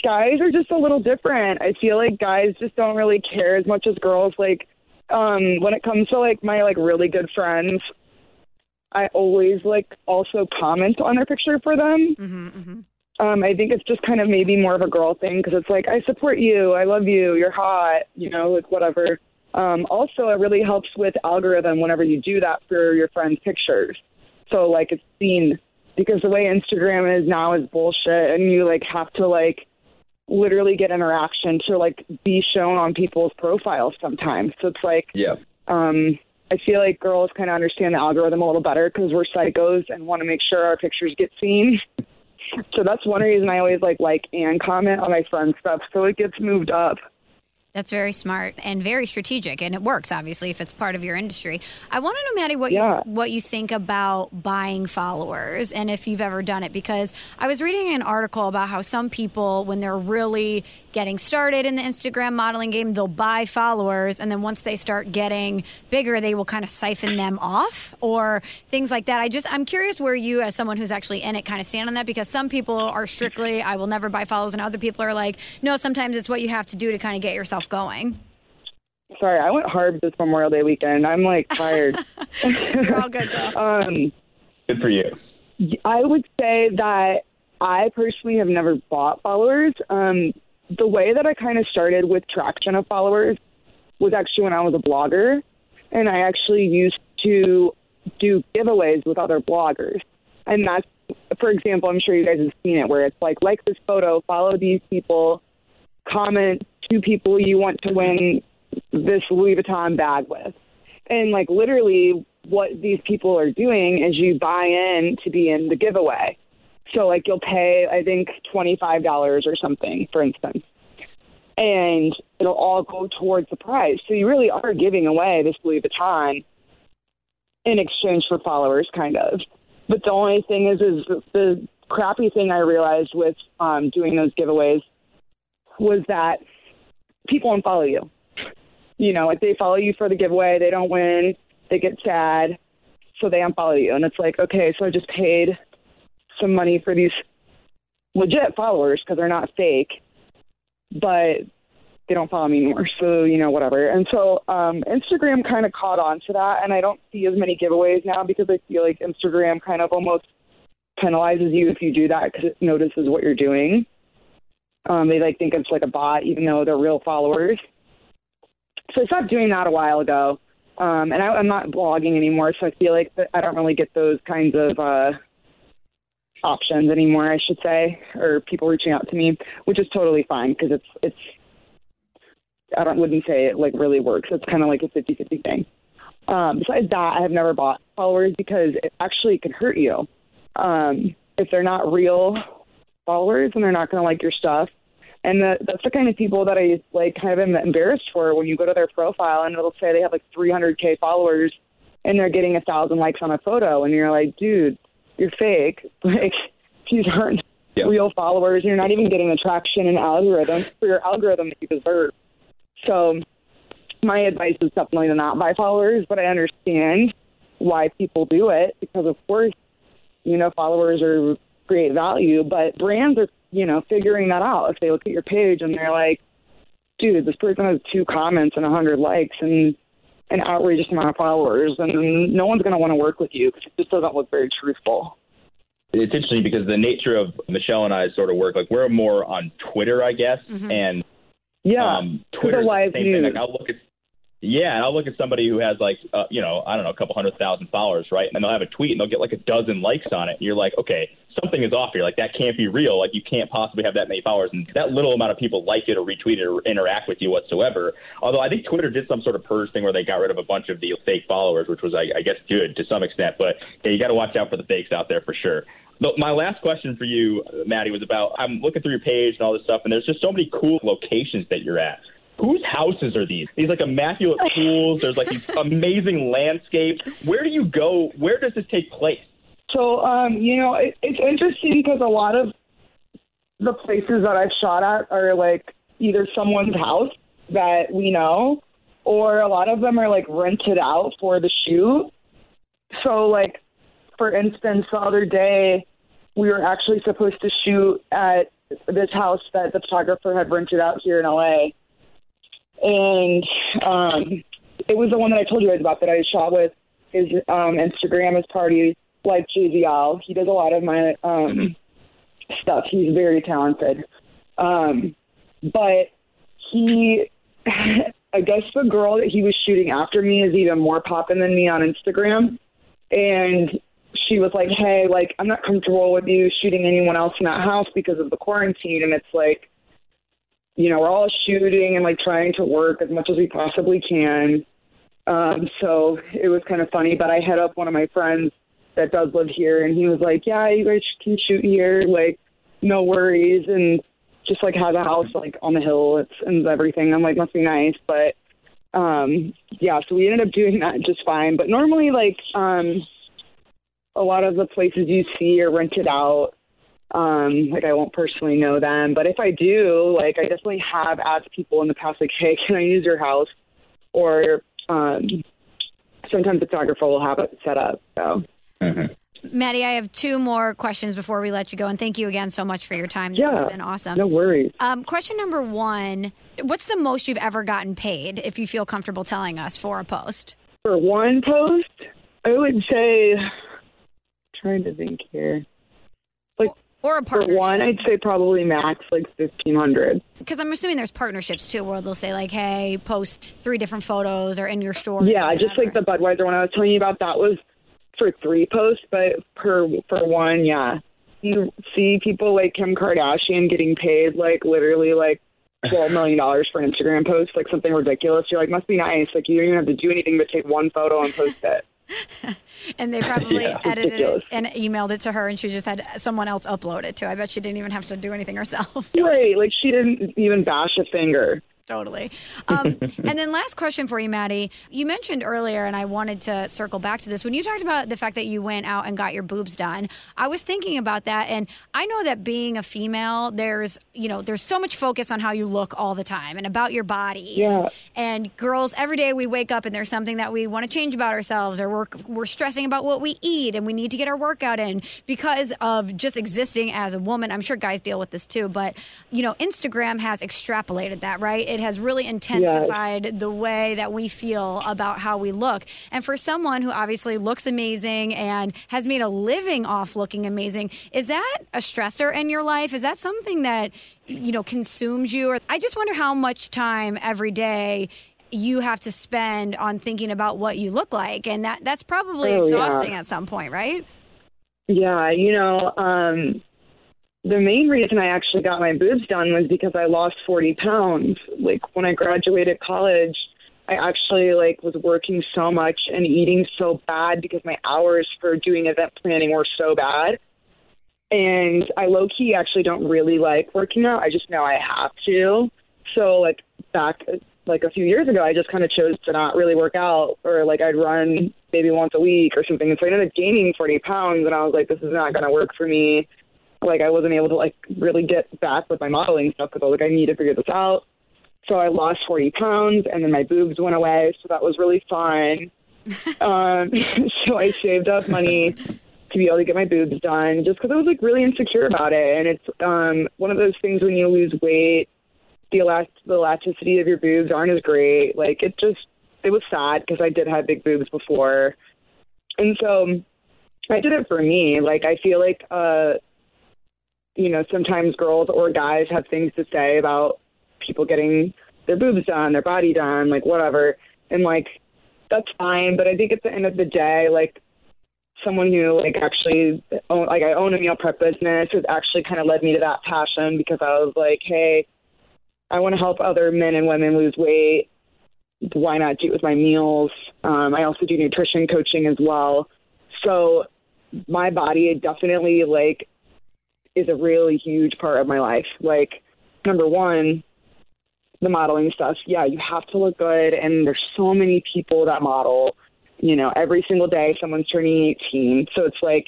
guys are just a little different. I feel like guys just don't really care as much as girls. Like, um, when it comes to like my like really good friends, I always like also comment on their picture for them. Mm-hmm, Um, I think it's just kind of maybe more of a girl thing because it's like I support you, I love you, you're hot, you know, like whatever. Um, also, it really helps with algorithm whenever you do that for your friends' pictures. So like it's seen because the way Instagram is now is bullshit, and you like have to like literally get interaction to like be shown on people's profiles sometimes. So it's like Yeah. um, I feel like girls kind of understand the algorithm a little better because we're psychos and want to make sure our pictures get seen. (laughs) So that's one reason I always like like and comment on my friends' stuff so it gets moved up. That's very smart and very strategic, and it works obviously if it's part of your industry. I want to know, Maddie, what Yeah. you what you think about buying followers, and if you've ever done it. Because I was reading an article about how some people, when they're really getting started in the Instagram modeling game, they'll buy followers, and then once they start getting bigger, they will kind of siphon them off or things like that. I just I'm curious where you, as someone who's actually in it, kind of stand on that because some people are strictly I will never buy followers, and other people are like, no, sometimes it's what you have to do to kind of get yourself going. Sorry, I went hard this Memorial Day weekend. I'm like tired. (laughs) You're all good, girl. um, Good for you. I would say that I personally have never bought followers. Um, the way that I kind of started with traction of followers was actually when I was a blogger, and I actually used to do giveaways with other bloggers. And that's, for example, I'm sure you guys have seen it, where it's like, like this photo, follow these people, comment two people you want to win this Louis Vuitton bag with. And like literally what these people are doing is you buy in to be in the giveaway. So like you'll pay I think $25 or something for instance. And it'll all go towards the prize. So you really are giving away this Louis Vuitton in exchange for followers kind of. But the only thing is is the, crappy thing I realized with um doing those giveaways was that people unfollow you. You know, like they follow you for the giveaway, they don't win, they get sad, so they unfollow you. And it's like, okay, so I just paid some money for these legit followers because they're not fake, but they don't follow me anymore. So, you know, whatever. And so um, Instagram kind of caught on to that, and I don't see as many giveaways now because I feel like Instagram kind of almost penalizes you if you do that because it notices what you're doing. Um, they like think it's like a bot, even though they're real followers. So I stopped doing that a while ago, um, and I, I'm not blogging anymore. So I feel like I don't really get those kinds of uh, options anymore. I should say, or people reaching out to me, which is totally fine because it's it's. I don't wouldn't say it like really works. It's kind of like a 50-50 thing. Um, besides that, I have never bought followers because it actually can hurt you. Um, if they're not real followers and they're not going to like your stuff. And the, that's the kind of people that I like kind of am embarrassed for when you go to their profile and it'll say they have like 300k followers and they're getting a thousand likes on a photo and you're like, dude, you're fake. (laughs) Like these aren't Yeah. real followers. You're not even getting the traction and algorithm for your algorithm that you deserve. So my advice is definitely to not buy followers, but I understand why people do it because, of course, you know, followers are great value, but brands are, you know, figuring that out. If they look at your page and they're like, dude, this person has two comments and a 100 likes and an outrageous amount of followers, and no one's going to want to work with you because it just doesn't look very truthful. It's interesting because the nature of Michelle and I sort of work, like we're more on Twitter, I guess, and Yeah, um, it's Twitter a live the same news. thing. Like I'll look at yeah, and I'll look at somebody who has like uh, you know I don't know a couple hundred thousand followers, right? And they'll have a tweet and they'll get like a dozen likes on it. And you're like, okay, something is off here. Like that can't be real. Like you can't possibly have that many followers, and that little amount of people like it or retweet it or interact with you whatsoever. Although I think Twitter did some sort of purge thing where they got rid of a bunch of the fake followers, which was I, I guess good to some extent. But yeah, you got to watch out for the fakes out there for sure. But my last question for you, Maddie, was about I'm looking through your page and all this stuff, and there's just so many cool locations that you're at. Whose houses are these? These like immaculate (laughs) pools. There's like these amazing landscapes. Where do you go? Where does this take place? So, um, you know, it, it's interesting because a lot of the places that I've shot at are like either someone's house that we know, or a lot of them are like rented out for the shoot. So, like, for instance, the other day, we were actually supposed to shoot at this house that the photographer had rented out here in LA. And um, it was the one that I told you guys about that I shot with. His um, Instagram is party like JVL. He does a lot of my um, stuff. He's very talented. Um, but he, (sighs) I guess the girl that he was shooting after me is even more popping than me on Instagram. And she was like, hey, like, I'm not comfortable with you shooting anyone else in that house because of the quarantine. And it's like, you know, we're all shooting and like trying to work as much as we possibly can. Um, so it was kind of funny, but I hit up one of my friends that does live here and he was like, yeah, you guys can shoot here. Like, no worries. And just like has a house like on the hill it's, and everything. I'm like, must be nice. But, um, yeah, so we ended up doing that just fine. But normally like, um, a lot of the places you see are rented out. Um, like I won't personally know them, but if I do, like I definitely have asked people in the past, like, hey, can I use your house? Or um, sometimes the photographer will have it set up. So Maddie, I have two more questions before we let you go, and thank you again so much for your time. This yeah, has been awesome. No worries. Um, question number one: What's the most you've ever gotten paid? If you feel comfortable telling us for a post. For one post, I would say, trying to think here. Or a for one, I'd say probably max like fifteen hundred. Because I'm assuming there's partnerships too, where they'll say like, "Hey, post three different photos or in your story." Yeah, just like the. Budweiser one I was telling you about. That was for three posts, but per for one, yeah. You see people like Kim Kardashian getting paid like literally like twelve million dollars for an Instagram post, like something ridiculous. You're like, must be nice. Like you don't even have to do anything but take one photo and post it. (laughs) and they (laughs) probably Yeah. edited Ridiculous. it and emailed it to her, and she just had someone else upload it too. I bet she didn't even have to do anything herself. Right? Like she didn't even bash a finger. Totally. Um, (laughs) and then last question for you, Maddie. You mentioned earlier, and I wanted to circle back to this. When you talked about the fact that you went out and got your boobs done, I was thinking about that, and I know that being a female, there's you know there's so much focus on how you look all the time and about your body. Yeah. And girls, every day we wake up and there's something that we want to change about ourselves, or we're we're stressing about what we eat, and we need to get our workout in because of just existing as a woman. I'm sure guys deal with this too, but you know, Instagram has extrapolated that, right? It has really intensified the way that we feel about how we look. And for someone who obviously looks amazing and has made a living off looking amazing, is that a stressor in your life? Is that something that you know consumes you? Or I just wonder how much time every day you have to spend on thinking about what you look like and that that's probably Oh, yeah. exhausting at some point right Yeah, you know, um, the main reason I actually got my boobs done was because I lost 40 pounds. Like when I graduated college, I actually like was working so much and eating so bad because my hours for doing event planning were so bad. And I low key actually don't really like working out. I just know I have to. So like back like a few years ago, I just kind of chose to not really work out, or like I'd run maybe once a week or something. And so I ended up gaining 40 pounds, and I was like, this is not going to work for me. Like I wasn't able to like really get back with my modeling stuff because I was like, I need to figure this out. So I lost 40 pounds and then my boobs went away. So that was really fun. (laughs) um, (laughs) so I saved up money to be able to get my boobs done just because I was like really insecure about it. And it's um, one of those things when you lose weight, the, elast- the elasticity of your boobs aren't as great. Like it just, it was sad because I did have big boobs before. And so I did it for me. Like I feel like, uh, you know, sometimes girls or guys have things to say about people getting their boobs done, their body done, like whatever. And like that's fine, but I think at the end of the day, like someone who like actually own, like I own a meal prep business has actually kind of led me to that passion because I was like, hey, I want to help other men and women lose weight. Why not do it with my meals? Um, I also do nutrition coaching as well. So my body definitely like is a really huge part of my life. Like number one, the modeling stuff. Yeah, you have to look good, and there's so many people that model. You know, every single day someone's turning 18, so it's like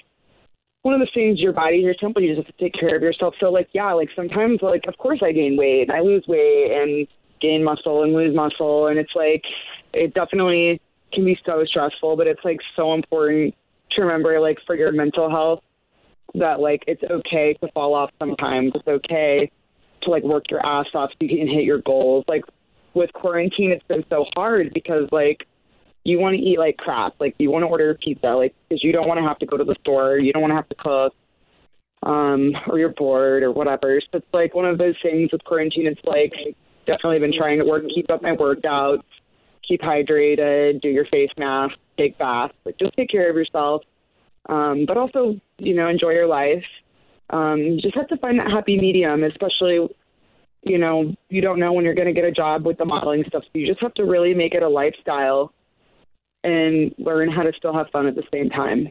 one of the things your body, your temple, you just have to take care of yourself. So like, yeah, like sometimes like of course I gain weight, and I lose weight and gain muscle and lose muscle, and it's like it definitely can be so stressful, but it's like so important to remember like for your mental health that like it's okay to fall off sometimes. It's okay to like work your ass off so you can hit your goals. Like with quarantine, it's been so hard because like you want to eat like crap. Like you want to order pizza, like because you don't want to have to go to the store. You don't want to have to cook, um, or you're bored or whatever. So it's like one of those things with quarantine. It's like definitely been trying to work, keep up my workouts, keep hydrated, do your face mask, take baths. Like just take care of yourself, um, but also you know enjoy your life um, you just have to find that happy medium, especially, you know, you don't know when you're going to get a job with the modeling stuff. So you just have to really make it a lifestyle and learn how to still have fun at the same time.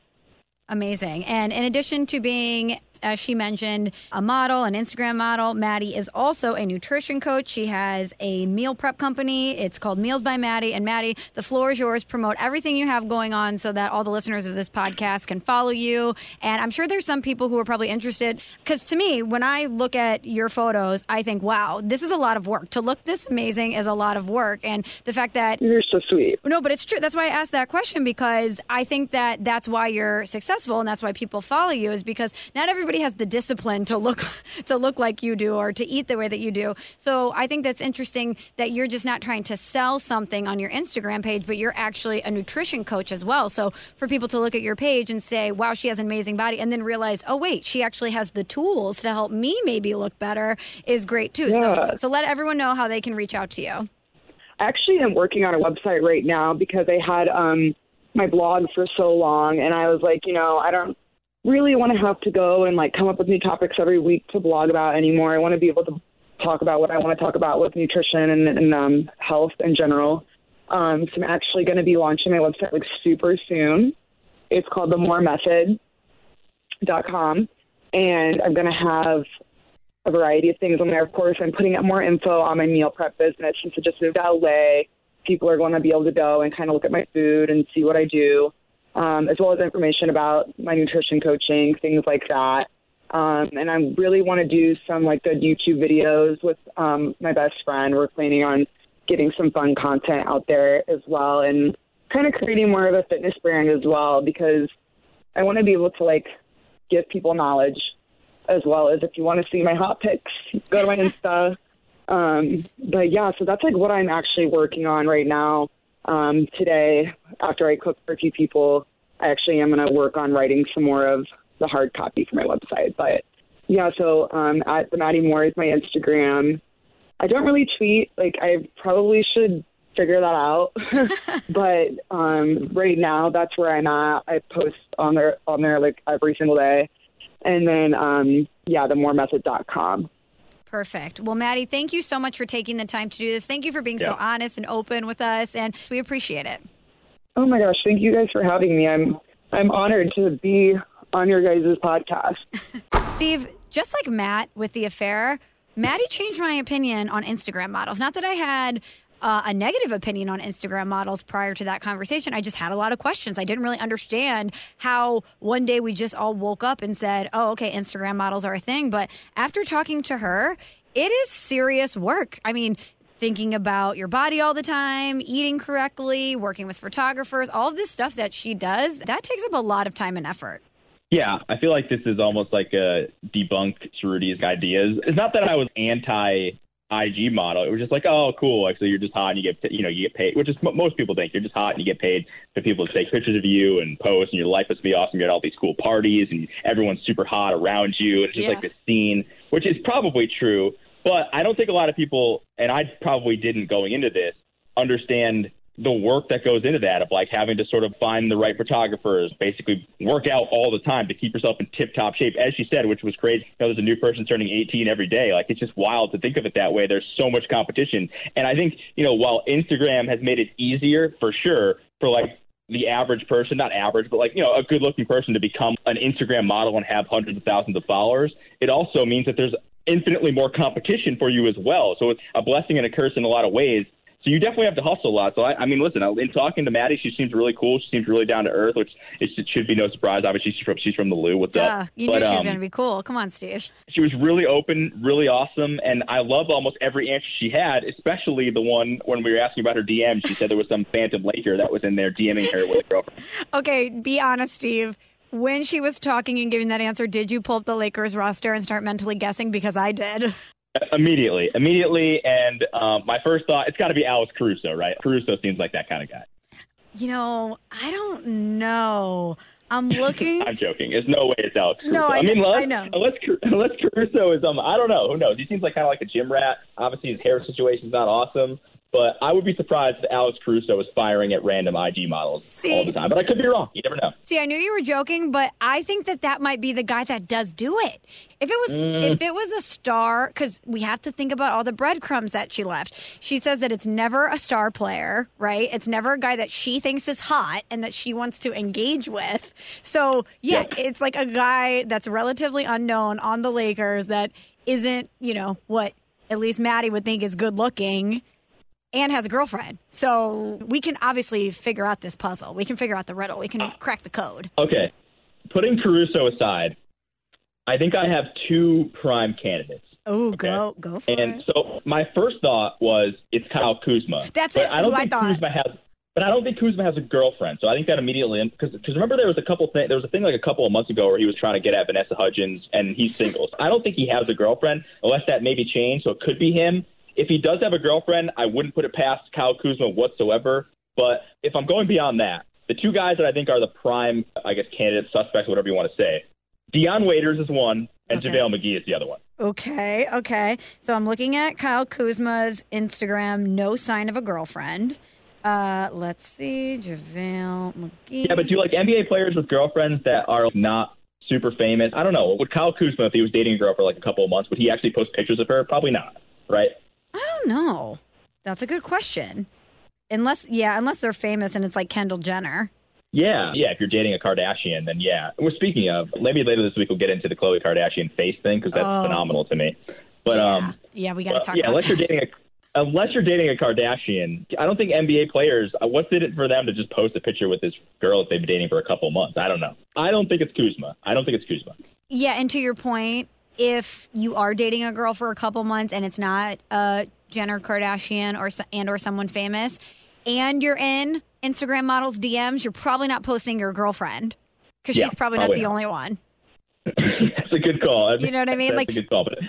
Amazing. And in addition to being, as she mentioned, a model, an Instagram model, Maddie is also a nutrition coach. She has a meal prep company. It's called Meals by Maddie. And Maddie, the floor is yours. Promote everything you have going on so that all the listeners of this podcast can follow you. And I'm sure there's some people who are probably interested because to me, when I look at your photos, I think, wow, this is a lot of work. To look this amazing is a lot of work. And the fact that you're so sweet. No, but it's true. That's why I asked that question because I think that that's why you're successful successful and that's why people follow you is because not everybody has the discipline to look (laughs) to look like you do or to eat the way that you do. So I think that's interesting that you're just not trying to sell something on your Instagram page, but you're actually a nutrition coach as well. So for people to look at your page and say, "Wow, she has an amazing body," and then realize, "Oh wait, she actually has the tools to help me maybe look better," is great too. Yeah. So so let everyone know how they can reach out to you. I actually am working on a website right now because I had um my blog for so long and I was like, you know, I don't really want to have to go and like come up with new topics every week to blog about anymore. I want to be able to talk about what I want to talk about with nutrition and, and um, health in general. Um, so I'm actually going to be launching my website like super soon. It's called the Moore Method dot com, and I'm going to have a variety of things on there. Of course, I'm putting up more info on my meal prep business since I just moved to LA people are going to be able to go and kind of look at my food and see what I do, um, as well as information about my nutrition coaching, things like that. Um, and I really want to do some like good YouTube videos with um, my best friend. We're planning on getting some fun content out there as well, and kind of creating more of a fitness brand as well because I want to be able to like give people knowledge as well as if you want to see my hot pics, go to my (laughs) Insta. Um, but yeah, so that's like what I'm actually working on right now. Um, today, after I cook for a few people, I actually am going to work on writing some more of the hard copy for my website. But yeah, so um, at the Maddie Moore is my Instagram. I don't really tweet. Like I probably should figure that out. (laughs) but um, right now, that's where I'm at. I post on there on there like every single day, and then um, yeah, the mooremethod.com. Perfect. Well, Maddie, thank you so much for taking the time to do this. Thank you for being yeah. so honest and open with us, and we appreciate it. Oh my gosh, thank you guys for having me. I'm I'm honored to be on your guys' podcast. (laughs) (laughs) Steve, just like Matt with the affair, Maddie changed my opinion on Instagram models. Not that I had uh, a negative opinion on Instagram models prior to that conversation. I just had a lot of questions. I didn't really understand how one day we just all woke up and said, oh, okay, Instagram models are a thing. But after talking to her, it is serious work. I mean, thinking about your body all the time, eating correctly, working with photographers, all of this stuff that she does, that takes up a lot of time and effort. Yeah, I feel like this is almost like a debunk Ceruti's ideas. It's not that I was anti IG model. It was just like, oh, cool. Like, so you're just hot and you get, you know, you get paid, which is what most people think. You're just hot and you get paid for people to take pictures of you and post, and your life must be awesome. You're at all these cool parties, and everyone's super hot around you. It's just Yeah. like this scene, which is probably true. But I don't think a lot of people, and I probably didn't going into this, understand the work that goes into that of like having to sort of find the right photographers, basically work out all the time to keep yourself in tip top shape. As she said, which was crazy. You know, there's a new person turning 18 every day. Like it's just wild to think of it that way. There's so much competition. And I think, you know, while Instagram has made it easier for sure for like the average person, not average, but like, you know, a good looking person to become an Instagram model and have hundreds of thousands of followers, it also means that there's infinitely more competition for you as well. So it's a blessing and a curse in a lot of ways. So you definitely have to hustle a lot. So I, I mean, listen, in talking to Maddie, she seems really cool. She seems really down to earth, which it should- be no surprise. Obviously, she's from she's from the Lou. What's Duh. up? You But, knew she was um, going to be cool. Come on, Steve. she was really open, really awesome, and I love almost every answer she had, especially the one when we were asking about her DM. She said there was some phantom Laker that was in there DMing her with a girlfriend. (laughs) Okay, be honest, Steve. When she was talking and giving that answer, did you pull up the Lakers roster and start mentally guessing? Because I did. (laughs) Immediately, immediately, and um, my first thought, it's got to be Alex Caruso, right? Caruso seems like that kind of guy. You know, I don't know. I'm looking. (laughs) I'm joking. There's no way it's Alex Caruso. No, I mean, know- unless, I know. Unless, unless Caruso is, um, I don't know. Who knows? He seems like kind of like a gym rat. Obviously, his hair situation's not awesome. But I would be surprised if Alex Caruso was firing at random ID models See- all the time. But I could be wrong. You never know. See, I knew you were joking, but I think that that might be the guy that does do it. If it was, Mm. if it was a star, because we have to think about all the breadcrumbs that she left. She says that it's never a star player, right? It's never a guy that she thinks is hot and that she wants to engage with. So yeah, Yeah. it's like a guy that's relatively unknown on the Lakers that isn't, you know, what at least Maddie would think is good looking and has a girlfriend. So we can obviously figure out this puzzle. We can figure out the riddle. We can crack the code. Okay, putting Caruso aside, I think I have two prime candidates. Oh, go go for And it. so my first thought was it's Kyle Kuzma. That's But it, I don't who I think thought. Kuzma has. But I don't think Kuzma has a girlfriend, so I think that immediately because because remember there was a couple thing there was a thing like a couple of months ago where he was trying to get at Vanessa Hudgens and he's single. So I don't think he has a girlfriend unless that maybe changed. So it could be him. If he does have a girlfriend, I wouldn't put it past Kyle Kuzma whatsoever. But if I'm going beyond that, the two guys that I think are the prime, I guess, candidates, suspects, whatever you want to say, Dion Waiters is one, and Okay. JaVale McGee is the other one. Okay, okay. So I'm looking at Kyle Kuzma's Instagram. No sign of a girlfriend. Uh, let's see, JaVale McGee. Yeah, but do you like NBA players with girlfriends that are not super famous? I don't know. Would Kyle Kuzma, if he was dating a girl for like a couple of months, would he actually post pictures of her? Probably not, right? I don't know. That's a good question. Unless, yeah, unless they're famous and it's like Kendall Jenner. Yeah, yeah. If you're dating a Kardashian, then yeah. We're speaking of maybe later this week we'll get into the Khloe Kardashian face thing because that's Oh. phenomenal to me. But yeah, um, yeah, we got to talk yeah, about unless that. you're dating a unless you're dating a Kardashian, I don't think NBA players. uh, What's in it for them to just post a picture with this girl that they've been dating for a couple of months? I don't know. I don't think it's Kuzma. I don't think it's Kuzma. Yeah, and to your point, if you are dating a girl for a couple months and it's not uh, Jenner Kardashian or and or someone famous, and you're in Instagram models DMs, you're probably not posting your girlfriend because Yeah, she's probably not the not. only one. (laughs) that's a good call. You know what I mean? That's Like- a good call. But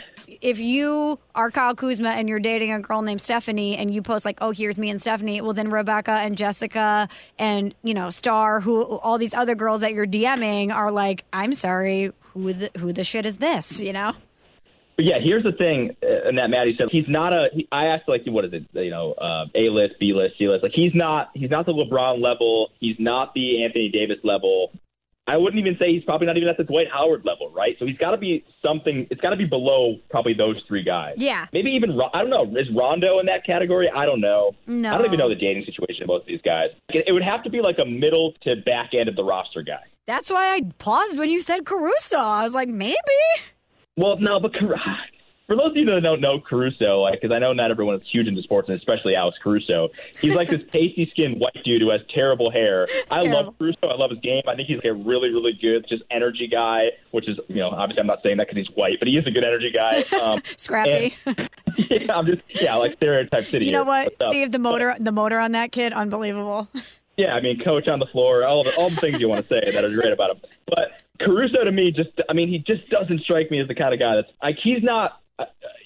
If you are Kyle Kuzma and you're dating a girl named Stephanie and you post like, "Oh, here's me and Stephanie," well then Rebecca and Jessica and you know Star, who all these other girls that you're DMing are like, "I'm sorry, who the who the shit is this?" You know? But yeah, here's the thing, uh, and that Maddie said he's not a. He, I asked like, what is it? You know, uh, A list, B list, C list. Like he's not. He's not the LeBron level. He's not the Anthony Davis level. I wouldn't even say he's probably not even at the Dwight Howard level, right? So he's got to be something. It's got to be below probably those three guys. Yeah. Maybe even I don't know. Is Rondo in that category? I don't know. No. I don't even know the dating situation of both of these guys. It, it would have to be like a middle to back end of the roster guy. That's why I paused when you said Caruso. I was like, maybe. Well, no, but Car- for those of you that don't know Caruso, like, because I know not everyone is huge into sports, and especially Alex Caruso, he's like this (laughs) pasty skinned white dude who has terrible hair. I Terrible. love Caruso. I love his game. I think he's like a really, really good, just energy guy, which is, you know, obviously I'm not saying that because he's white, but he is a good energy guy. Um, (laughs) Scrappy. (laughs) yeah, I'm just, yeah, like stereotype city. you know what, Steve? The motor, the motor on that kid, unbelievable. Yeah, I mean, coach on the floor, all the, all the things you want to say that are great about him. But Caruso to me, just I mean, he just doesn't strike me as the kind of guy that's like he's not.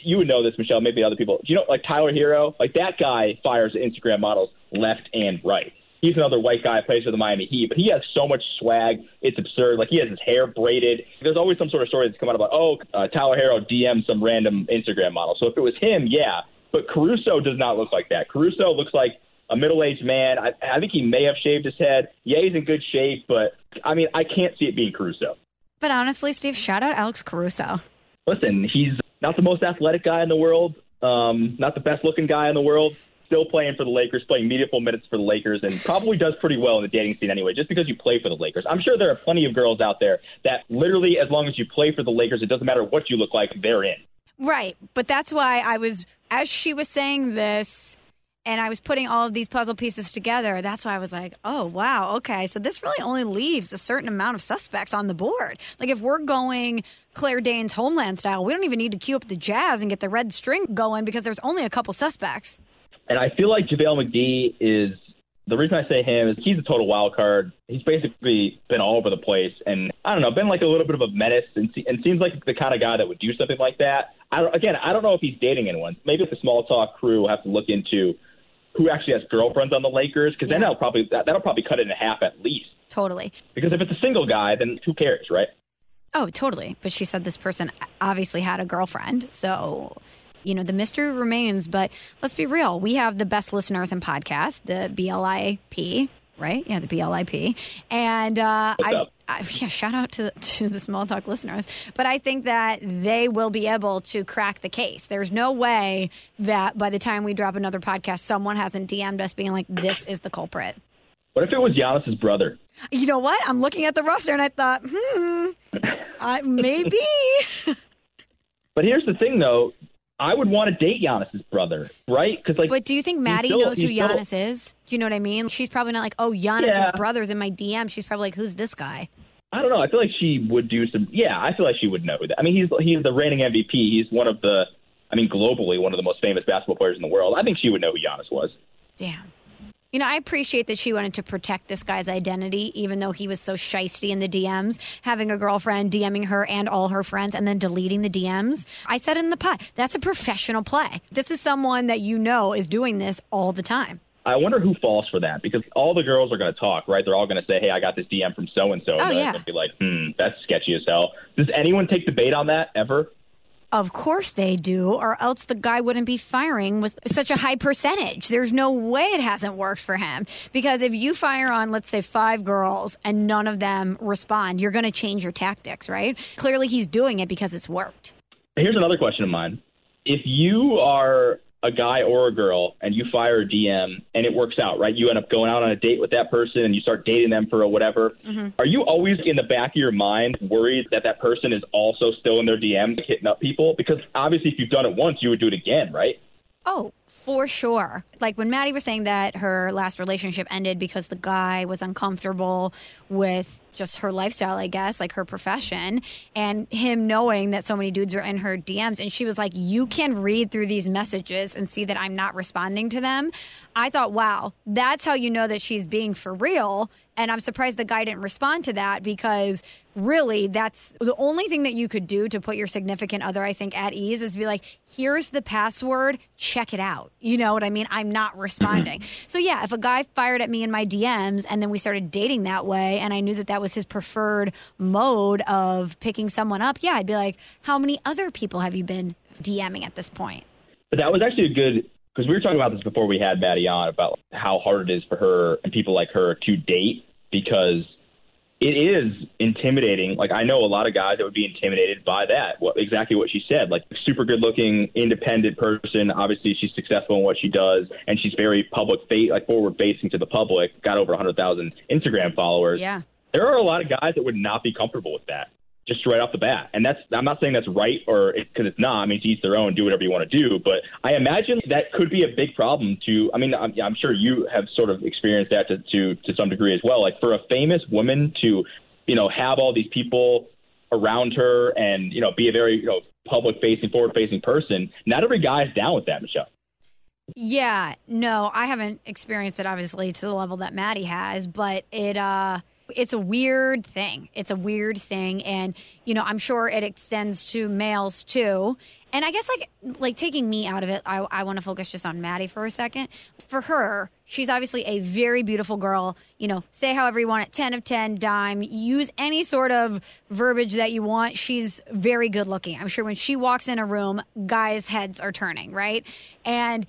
You would know this, Michelle. Maybe other people. You know, like Tyler Herro, like that guy fires Instagram models left and right. He's another white guy plays for the Miami Heat, but he has so much swag. It's absurd. Like he has his hair braided. There's always some sort of story that's come out about, oh, uh, Tyler Herro DM some random Instagram model. So if it was him, yeah. But Caruso does not look like that. Caruso looks like a middle-aged man. I, I think he may have shaved his head. Yeah, he's in good shape, but I mean, I can't see it being Caruso. But honestly, Steve, shout out Alex Caruso. Listen, he's not the most athletic guy in the world, um, not the best-looking guy in the world. Still playing for the Lakers, playing meaningful minutes for the Lakers, and probably does pretty well in the dating scene anyway. Just because you play for the Lakers, I'm sure there are plenty of girls out there that literally, as long as you play for the Lakers, it doesn't matter what you look like, they're in. Right. But that's why I was, as she was saying this, and I was putting all of these puzzle pieces together, that's why I was like, oh, wow, okay. So this really only leaves a certain amount of suspects on the board. Like if we're going Claire Danes homeland style, we don't even need to cue up the jazz and get the red string going because there's only a couple suspects. And I feel like JaVale McGee is the reason I say him is he's a total wild card. He's basically been all over the place, and I don't know, been like a little bit of a menace, and, and seems like the kind of guy that would do something like that. I don't, again, I don't know if he's dating anyone. Maybe the small talk crew will have to look into who actually has girlfriends on the Lakers, because then Yeah. that'll probably that, that'll probably cut it in half at least. Totally. Because if it's a single guy, then who cares, right? Oh, totally. But she said this person obviously had a girlfriend. So, you know, the mystery remains. But let's be real. We have the best listeners in podcast, the BLIP, right? Yeah, the BLIP. And uh, I. I, (laughs) yeah, shout out to, to the small talk listeners. But I think that they will be able to crack the case. There's no way that by the time we drop another podcast, someone hasn't DM'd us being like, this is the culprit. What if it was Giannis's brother? You know what? I'm looking at the roster and I thought, hmm, I, (laughs) maybe. (laughs) But here's the thing, though. I would want to date Giannis's brother, right? Because like, But do you think Maddie still- knows who he's still- Giannis is? Do you know what I mean? She's probably not like, oh, Giannis's Yeah. brother's in my DM. She's probably like, who's this guy? I don't know. I feel like she would do some. Yeah, I feel like she would know that. I mean, he's he's the reigning MVP. He's one of the, I mean, globally one of the most famous basketball players in the world. I think she would know who Giannis was. Damn. You know, I appreciate that she wanted to protect this guy's identity, even though he was so shisty in the DMs, having a girlfriend DMing her and all her friends and then deleting the DMs. I said in the pot, that's a professional play. This is someone that you know is doing this all the time. I wonder who falls for that because all the girls are going to talk, right? They're all going to say, "Hey, I got this DM from so and so." Oh, yeah. be like, "Hmm, that's sketchy as hell." Does anyone take the bait on that ever? Of course they do, or else the guy wouldn't be firing with such a high percentage. There's no way it hasn't worked for him. Because if you fire on, let's say, five girls and none of them respond, you're going to change your tactics, right? Clearly he's doing it because it's worked. Here's another question of mine: If you are a guy or a girl and you fire a DM and it works out, right? You end up going out on a date with that person and you start dating them for a whatever. Mm-hmm. Are you always in the back of your mind worried that that person is also still in their DMs hitting up people? Because obviously, if you've done it once, you would do it again, right? Oh, for sure. Like when Maddie was saying that her last relationship ended because the guy was uncomfortable with just her lifestyle, I guess, like her profession, and him knowing that so many dudes were in her DMs. And she was like, You can read through these messages and see that I'm not responding to them. I thought, wow, that's how you know that she's being for real. And I'm surprised the guy didn't respond to that because really that's the only thing that you could do to put your significant other, I think, at ease is be like, here's the password, check it out. You know what I mean? I'm not mm-hmm. responding. So, yeah, if a guy fired at me in my DMs and then we started dating that way and I knew that that was his preferred mode of picking someone up, yeah, I'd be like, how many other people have you been DMing at this point? But that was actually a good because we were talking about this before we had Maddie on about how hard it is for her and people like her to date because it is intimidating. Like I know a lot of guys that would be intimidated by that. What exactly what she said. Like super good looking, independent person. Obviously she's successful in what she does and she's very public fa- like forward facing to the public. Got over hundred thousand Instagram followers. Yeah. There are a lot of guys that would not be comfortable with that. Just right off the bat. And that's I'm not saying that's right or because it's not. I mean, to each their own, do whatever you want to do. But I imagine that could be a big problem. To I mean, I'm, I'm sure you have sort of experienced that to, to to some degree as well. Like for a famous woman to, you know, have all these people around her and you know be a very you know public facing, forward facing person. Not every guy is down with that, Michelle. Yeah, no, I haven't experienced it obviously to the level that Maddie has, but it uh it's a weird thing. It's a weird thing and you know, I'm sure it extends to males too. And I guess like like taking me out of it, I I want to focus just on Maddie for a second. For her, she's obviously a very beautiful girl. You know, say however you want it, 10 of 10, dime, use any sort of verbiage that you want. She's very good looking. I'm sure when she walks in a room, guys' heads are turning, right? And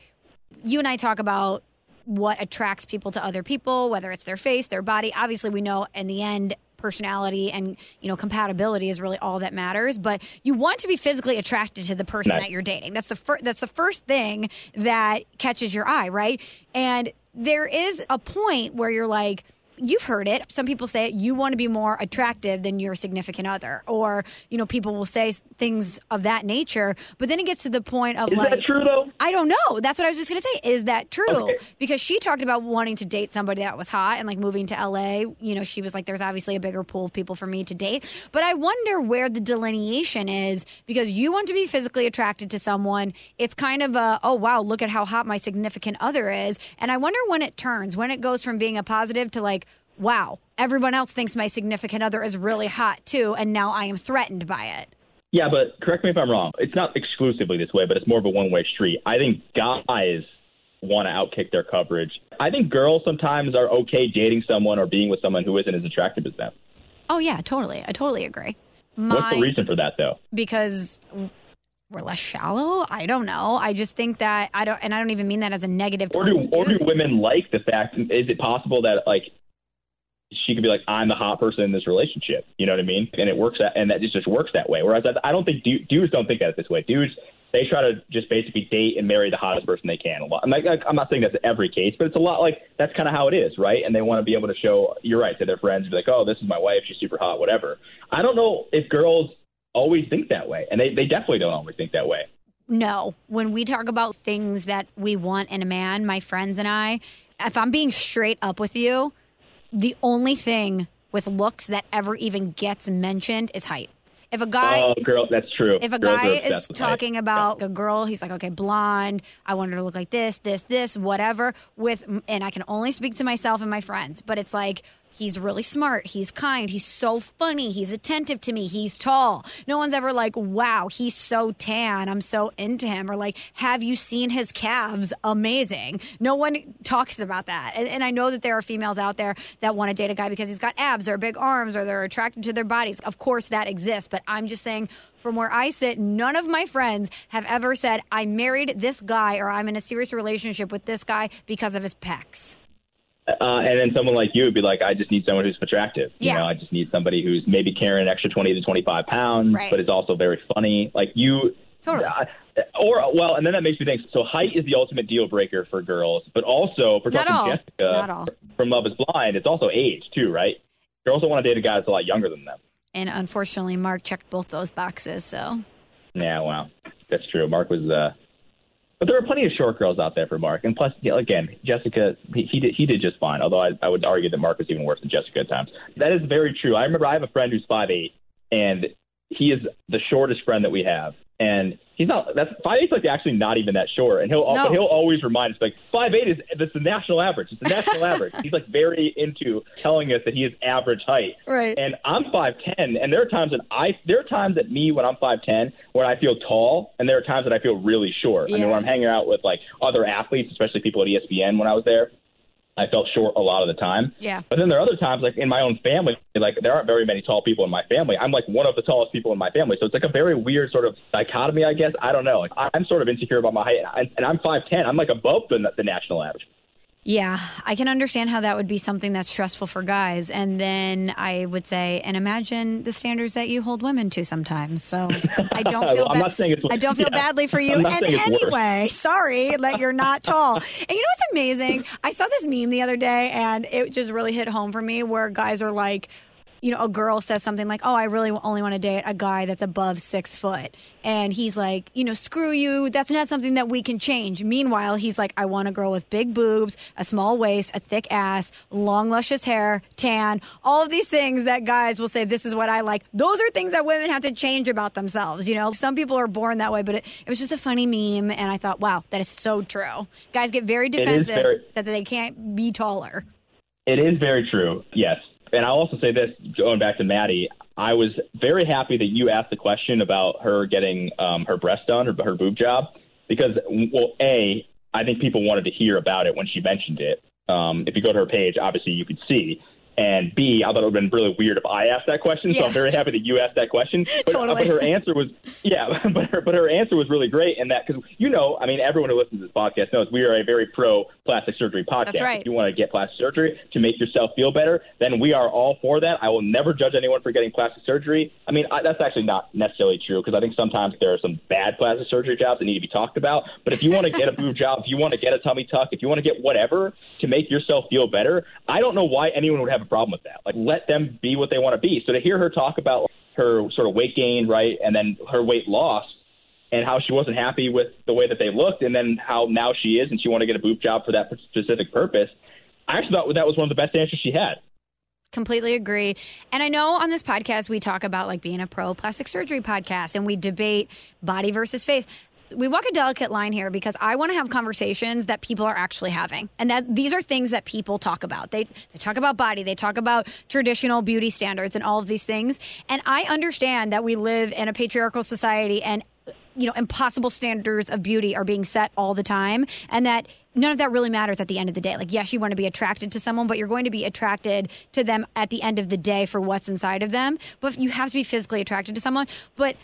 you and I talk about what attracts people to other people, whether it's their face, their body. Obviously, we know in the end, personality and you know compatibility is really all that matters. But you want to be physically attracted to the person Nice. that you're dating. That's the first. That's the first thing that catches your eye, right? And there is a point where you're like. You've heard it. Some people say it, you want to be more attractive than your significant other, or you know, people will say things of that nature. But then it gets to the point of Is like, that true though? I don't know. That's what I was just going to say. Is that true? Okay. Because she talked about wanting to date somebody that was hot and like moving to LA. You know, she was like, there's obviously a bigger pool of people for me to date. But I wonder where the delineation is because you want to be physically attracted to someone. It's kind of a, oh, wow, look at how hot my significant other is. And I wonder when it turns, when it goes from being a positive to like, wow, everyone else thinks my significant other is really hot too. And now I am threatened by it. Yeah, but correct me if I'm wrong. It's not exclusively this way, but it's more of a one way street. I think guys want to outkick their coverage. I think girls sometimes are okay dating someone or being with someone who isn't as attractive as them. Oh, yeah, totally. I totally agree. What's the reason for that, though? because we're less shallow. I don't know. I just think that I don't, and I don't even mean that as a negative. Or do or do women like the fact? Is it possible that like she could be like, I'm the hot person in this relationship? You know what I mean? And it works that, and that just works that way. Whereas I, don't think du- dudes don't think that this way. Dudes they try to just basically date and marry the hottest person they can. A lot. I'm, like, I'm not saying that's every case, but it's a lot like that's kind of how it is, right? And they want to be able to show. You're right to their friends, be like, oh, this is my wife. She's super hot, whatever. I don't know if girls always think that way, and they they definitely don't always think that way. No, when we talk about things that we want in a man, my friends and I, if I'm being straight up with you, the only thing with looks that ever even gets mentioned is height. If a guy oh, girl, that's true. if a Girls are guy is with height. talking about a girl, he's like, okay, blonde. I want her to look like this, this, this, whatever. With and I can only speak to myself and my friends, but it's like he's really smart. He's kind. He's so funny. He's attentive to me. He's tall. No one's ever like, wow, he's so tan. I'm so into him. Or like, have you seen his calves? Amazing. No one talks about that. And, and I know that there are females out there that want to date a guy because he's got abs or big arms or they're attracted to their bodies. Of course, that exists. But I'm just saying, from where I sit, none of my friends have ever said, I married this guy or I'm in a serious relationship with this guy because of his pecs. Uh, and then someone like you would be like, I just need someone who's attractive. Yeah. You know, I just need somebody who's maybe carrying an extra 20 to 25 pounds, Right. but is also very funny. Like you. Totally. Uh, or, well, and then that makes me think so height is the ultimate deal breaker for girls, but also for Not all. Jessica Not all. from Love is Blind, it's also age, too, right? Girls don't want to date a guy that's a lot younger than them. And unfortunately, Mark checked both those boxes. So Yeah, wow. That's true. Mark was. uh but there are plenty of short girls out there for Mark, and plus, again, Jessica, he, he did he did just fine. Although I, I would argue that Mark was even worse than Jessica at times. That is very true. I remember I have a friend who's five eight, and he is the shortest friend that we have, and he's not. That's five eight's like actually not even that short, and he'll No. he'll always remind us like five eight is that's the national average. It's the national (laughs) average. He's like very into telling us that he is average height. Right. And I'm five ten, and there are times that I there are times that me when I'm five ten when I feel tall, and there are times that I feel really short. Yeah. I mean, when I'm hanging out with like other athletes, especially people at ESPN when I was there, I felt short a lot of the time. Yeah. But then there are other times, like in my own family, like there aren't very many tall people in my family. I'm like one of the tallest people in my family, so it's like a very weird sort of dichotomy, I guess. I don't know. Like, I'm sort of insecure about my height, and- and I'm five ten. I'm like above the, the national average. Yeah, I can understand how that would be something that's stressful for guys. And then I would say, and imagine the standards that you hold women to sometimes. So I don't (laughs) feel I'm bad. not saying it's- I don't feel yeah. badly for you I'm in not saying it's any worse. Sorry that you're not tall. And you know what's amazing? I saw this meme the other day and it just really hit home for me where guys are like, you know, a girl says something like, "Oh, I really only want to date a guy that's above six foot," and he's like, "You know, screw you. That's not something that we can change." Meanwhile, he's like, "I want a girl with big boobs, a small waist, a thick ass, long luscious hair, tan, all of these things that guys will say, "This is what I like." Those are things that women have to change about themselves. You know, some people are born that way, but it, it was just a funny meme, and I thought, "Wow, that is so true." Guys get very defensive very- that they can't be taller. It is very true. Yes. And I'll also say this, going back to Maddie, I was very happy that you asked the question about her getting um, her breast done, or her boob job, because, well, A, I think people wanted to hear about it when she mentioned it. Um, if you go to her page, obviously you could see. And B, I thought it would have been really weird if I asked that question. So I'm very happy that you asked that question. (laughs) But, uh, Totally. but her answer was, yeah, (laughs) but her, but her answer was really great. And that, because, you know, I mean, everyone who listens to this podcast knows we are a very pro plastic surgery podcast. Right. If you want to get plastic surgery to make yourself feel better, then we are all for that. I will never judge anyone for getting plastic surgery. I mean, I, that's actually not necessarily true because I think sometimes there are some bad plastic surgery jobs that need to be talked about. But if you want to get a boob job, if you want to get a tummy tuck, if you want to get whatever to make yourself feel better, I don't know why anyone would have a problem with that. Like, let them be what they want to be. So to hear her talk about her sort of weight gain, right, and then her weight loss, and how she wasn't happy with the way that they looked, and then how now she is, and she wanted to get a boob job for that specific purpose. I actually thought that was one of the best answers she had. Completely agree. And I know on this podcast we talk about like being a pro plastic surgery podcast and we debate body versus face. We walk a delicate line here because I want to have conversations that people are actually having. And that these are things that people talk about. They they talk about body, they talk about traditional beauty standards and all of these things. And I understand that we live in a patriarchal society and you know, impossible standards of beauty are being set all the time, and that none of that really matters at the end of the day. Like, yes, you want to be attracted to someone, but you're going to be attracted to them at the end of the day for what's inside of them. But you have to be physically attracted to someone. But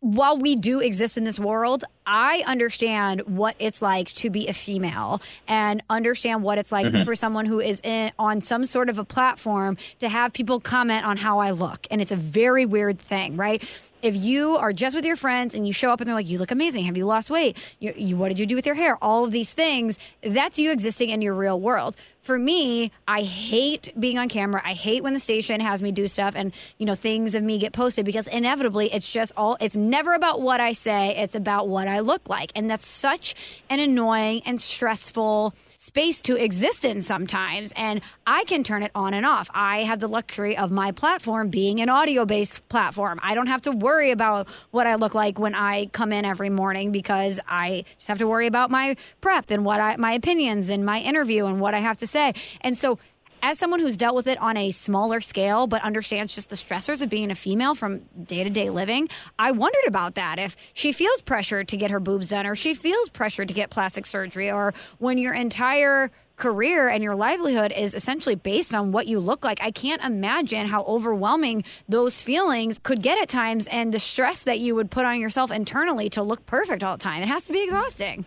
while we do exist in this world, I understand what it's like to be a female and understand what it's like mm-hmm. for someone who is in, on some sort of a platform to have people comment on how I look. And it's a very weird thing, right? If you are just with your friends and you show up and they're like, you look amazing. Have you lost weight? You, you, what did you do with your hair? All of these things, that's you existing in your real world. For me, I hate being on camera. I hate when the station has me do stuff and, you know, things of me get posted because inevitably it's just all, it's never about what I say. It's about what I look like. And that's such an annoying and stressful space to exist in sometimes. And I can turn it on and off. I have the luxury of my platform being an audio based platform. I don't have to worry about what I look like when I come in every morning because I just have to worry about my prep and what I, my opinions and my interview and what I have to say. And so as someone who's dealt with it on a smaller scale but understands just the stressors of being a female from day to day living, I wondered about that. If she feels pressure to get her boobs done, or she feels pressure to get plastic surgery, or when your entire career and your livelihood is essentially based on what you look like, I can't imagine how overwhelming those feelings could get at times and the stress that you would put on yourself internally to look perfect all the time. It has to be exhausting.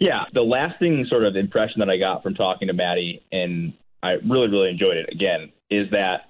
Yeah, the lasting sort of impression that I got from talking to Maddie, and I really, really enjoyed it again, is that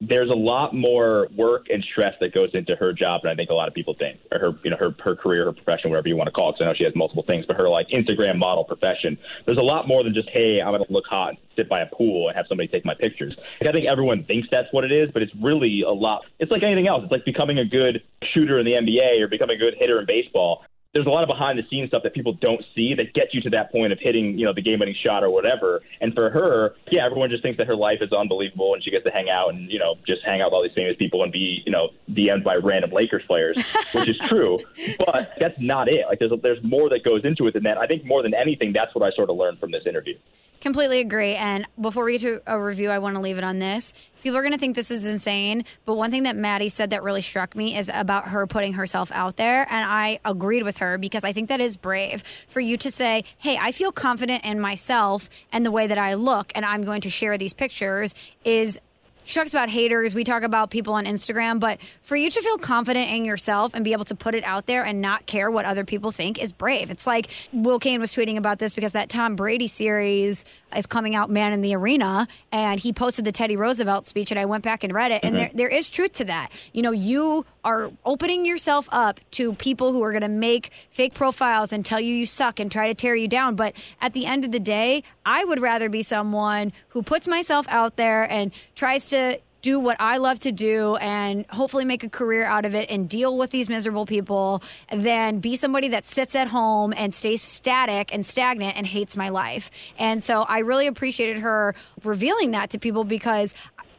there's a lot more work and stress that goes into her job than I think a lot of people think, or her, you know, her her career, her profession, whatever you want to call it. Because I know she has multiple things, but her like Instagram model profession, there's a lot more than just hey, I'm going to look hot and sit by a pool and have somebody take my pictures. Like, I think everyone thinks that's what it is, but it's really a lot. It's like anything else. It's like becoming a good shooter in the NBA or becoming a good hitter in baseball there's a lot of behind the scenes stuff that people don't see that gets you to that point of hitting, you know, the game winning shot or whatever. And for her, yeah, everyone just thinks that her life is unbelievable and she gets to hang out and, you know, just hang out with all these famous people and be, you know, DM'd by random Lakers players, (laughs) which is true. But that's not it. Like there's there's more that goes into it than that. I think more than anything, that's what I sort of learned from this interview. Completely agree. And before we get to a review, I want to leave it on this. People are going to think this is insane, but one thing that Maddie said that really struck me is about her putting herself out there. And I agreed with her because I think that is brave for you to say, Hey, I feel confident in myself and the way that I look, and I'm going to share these pictures is she talks about haters. We talk about people on Instagram, but for you to feel confident in yourself and be able to put it out there and not care what other people think is brave. It's like Will Cain was tweeting about this because that Tom Brady series is coming out, Man in the Arena, and he posted the Teddy Roosevelt speech, and I went back and read it, and there, there is truth to that. You know, you are opening yourself up to people who are going to make fake profiles and tell you you suck and try to tear you down. But at the end of the day, I would rather be someone who puts myself out there and tries to do what I love to do and hopefully make a career out of it and deal with these miserable people than be somebody that sits at home and stays static and stagnant and hates my life. And so I really appreciated her revealing that to people because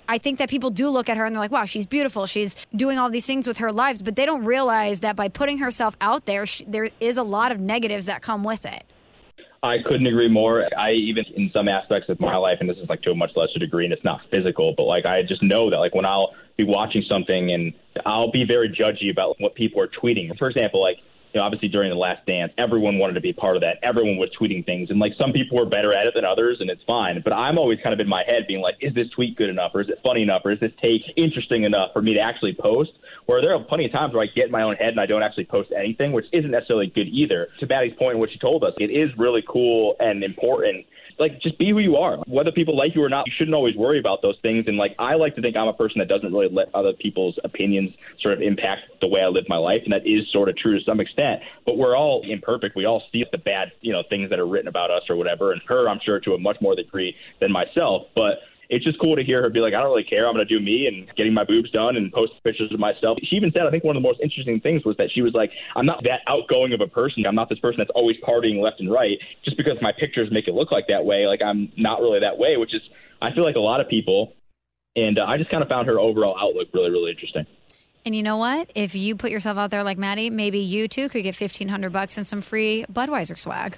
I think that people do look at her and they're like, wow, she's beautiful. She's doing all these things with her lives, but they don't realize that by putting herself out there, she, there is a lot of negatives that come with it. I couldn't agree more. I even in some aspects of my life, and this is like to a much lesser degree, and it's not physical, but like I just know that like when I'll be watching something and I'll be very judgy about what people are tweeting. For example, like you know, obviously during the last dance, everyone wanted to be part of that. Everyone was tweeting things, and like some people were better at it than others, and it's fine. But I'm always kind of in my head being like, is this tweet good enough, or is it funny enough, or is this take interesting enough for me to actually post? Where there are plenty of times where I get in my own head and I don't actually post anything, which isn't necessarily good either. To Maddie's point, what she told us, it is really cool and important like just be who you are. Whether people like you or not, you shouldn't always worry about those things. And like I like to think I'm a person that doesn't really let other people's opinions sort of impact the way I live my life, and that is sort of true to some extent. But we're all imperfect. We all see the bad, you know, things that are written about us or whatever. And her, I'm sure, to a much more degree than myself. But it's just cool to hear her be like, I don't really care. I'm going to do me and getting my boobs done and post pictures of myself. She even said, I think one of the most interesting things was that she was like, I'm not that outgoing of a person. I'm not this person that's always partying left and right. Just because my pictures make it look like that way, like I'm not really that way, which is, I feel like a lot of people. And uh, I just kind of found her overall outlook really, really interesting. And you know what? If you put yourself out there like Maddie, maybe you too could get fifteen hundred bucks and some free Budweiser swag.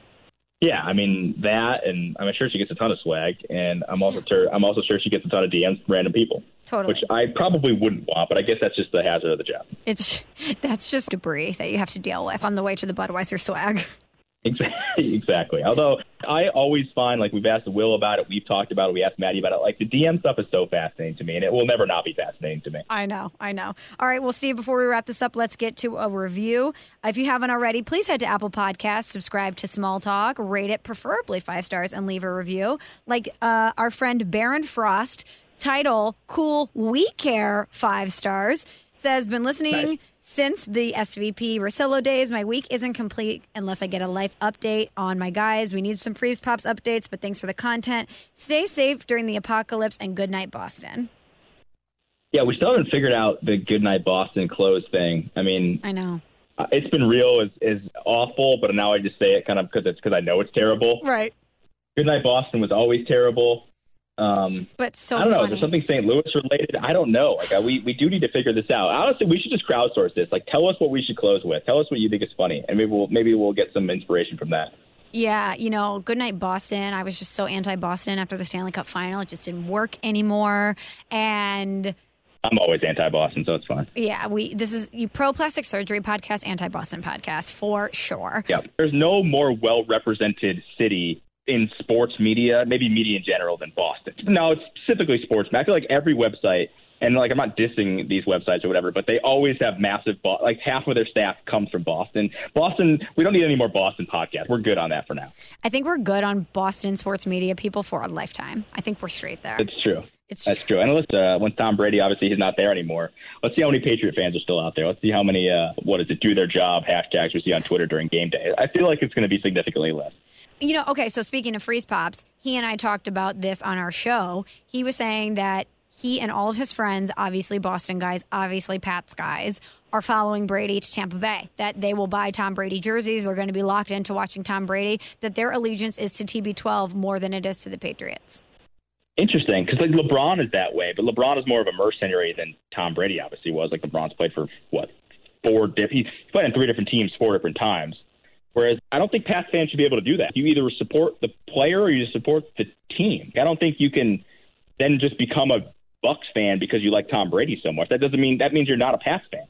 Yeah, I mean that, and I'm sure she gets a ton of swag, and I'm also sure I'm also sure she gets a ton of DMs from random people. Totally. Which I probably wouldn't want, but I guess that's just the hazard of the job. It's that's just debris that you have to deal with on the way to the Budweiser swag. (laughs) Exactly. Although I always find, like we've asked Will about it, we've talked about it, we asked Maddie about it. Like the DM stuff is so fascinating to me, and it will never not be fascinating to me. I know, I know. All right, well, Steve, before we wrap this up, let's get to a review. If you haven't already, please head to Apple Podcasts, subscribe to Small Talk, rate it preferably five stars, and leave a review. Like uh, our friend Baron Frost, title "Cool We Care" five stars says, "Been listening." Nice. Since the SVP Rosillo days, my week isn't complete unless I get a life update on my guys. We need some Freeze Pops updates, but thanks for the content. Stay safe during the apocalypse and good night, Boston. Yeah, we still haven't figured out the Goodnight Boston close thing. I mean, I know. uh, it's been real is is awful, but now I just say it kind of because it's because I know it's terrible. Right. Goodnight Boston was always terrible. Um, But so I don't know. funny. Is there something St. Louis related? I don't know. Like uh, we we do need to figure this out. Honestly, we should just crowdsource this. Like, tell us what we should close with. Tell us what you think is funny, and maybe we'll maybe we'll get some inspiration from that. Yeah, you know, good night, Boston. I was just so anti Boston after the Stanley Cup final. It just didn't work anymore. And I'm always anti-Boston, so it's fine. yeah, we this is you pro plastic surgery podcast, anti Boston podcast for sure. Yeah, there's no more well-represented city in sports media, maybe media in general, than Boston. No, it's specifically sports. I feel like every website, and like I'm not dissing these websites or whatever, but they always have massive, Bo- like half of their staff comes from Boston. Boston, we don't need any more Boston podcasts. We're good on that for now. I think we're good on Boston sports media people for a lifetime. I think we're straight there. It's true. It's That's true. And let's, uh, when Tom Brady, obviously, he's not there anymore. Let's see how many Patriot fans are still out there. Let's see how many, uh, what is it, do their job hashtags we see on Twitter during game day. I feel like it's going to be significantly less. You know, okay, so speaking of freeze pops, he and I talked about this on our show. He was saying that he and all of his friends, obviously Boston guys, obviously Pats guys, are following Brady to Tampa Bay. That they will buy Tom Brady jerseys. They're going to be locked into watching Tom Brady. That their allegiance is to TB12 more than it is to the Patriots. Interesting, because like LeBron is that way, but LeBron is more of a mercenary than Tom Brady obviously was. Like LeBron's played for what four different, played in three different teams four different times. Whereas I don't think Pats fans should be able to do that. You either support the player or you support the team. I don't think you can then just become a Bucs fan because you like Tom Brady so much. That doesn't mean that means you're not a Pats fan.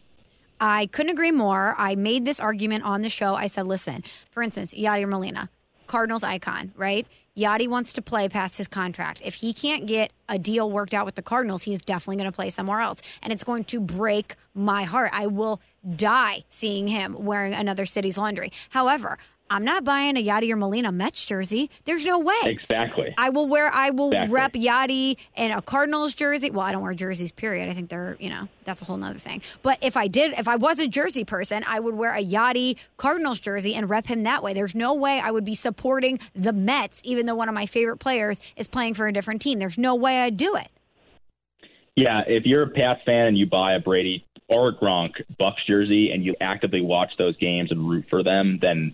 I couldn't agree more. I made this argument on the show. I said, listen, for instance, Yadier Molina, Cardinals icon, right? Yadi wants to play past his contract. If he can't get a deal worked out with the Cardinals, he's definitely going to play somewhere else. And it's going to break my heart. I will die seeing him wearing another city's laundry. However, I'm not buying a Yadi or Molina Mets jersey. There's no way. Exactly. I will wear. I will Exactly. rep Yadi in a Cardinals jersey. Well, I don't wear jerseys. Period. I think they're you know that's a whole nother thing. But if I did, if I was a jersey person, I would wear a Yadi Cardinals jersey and rep him that way. There's no way I would be supporting the Mets, even though one of my favorite players is playing for a different team. There's no way I'd do it. Yeah, if you're a Pats fan and you buy a Brady or a Gronk Bucs jersey and you actively watch those games and root for them, then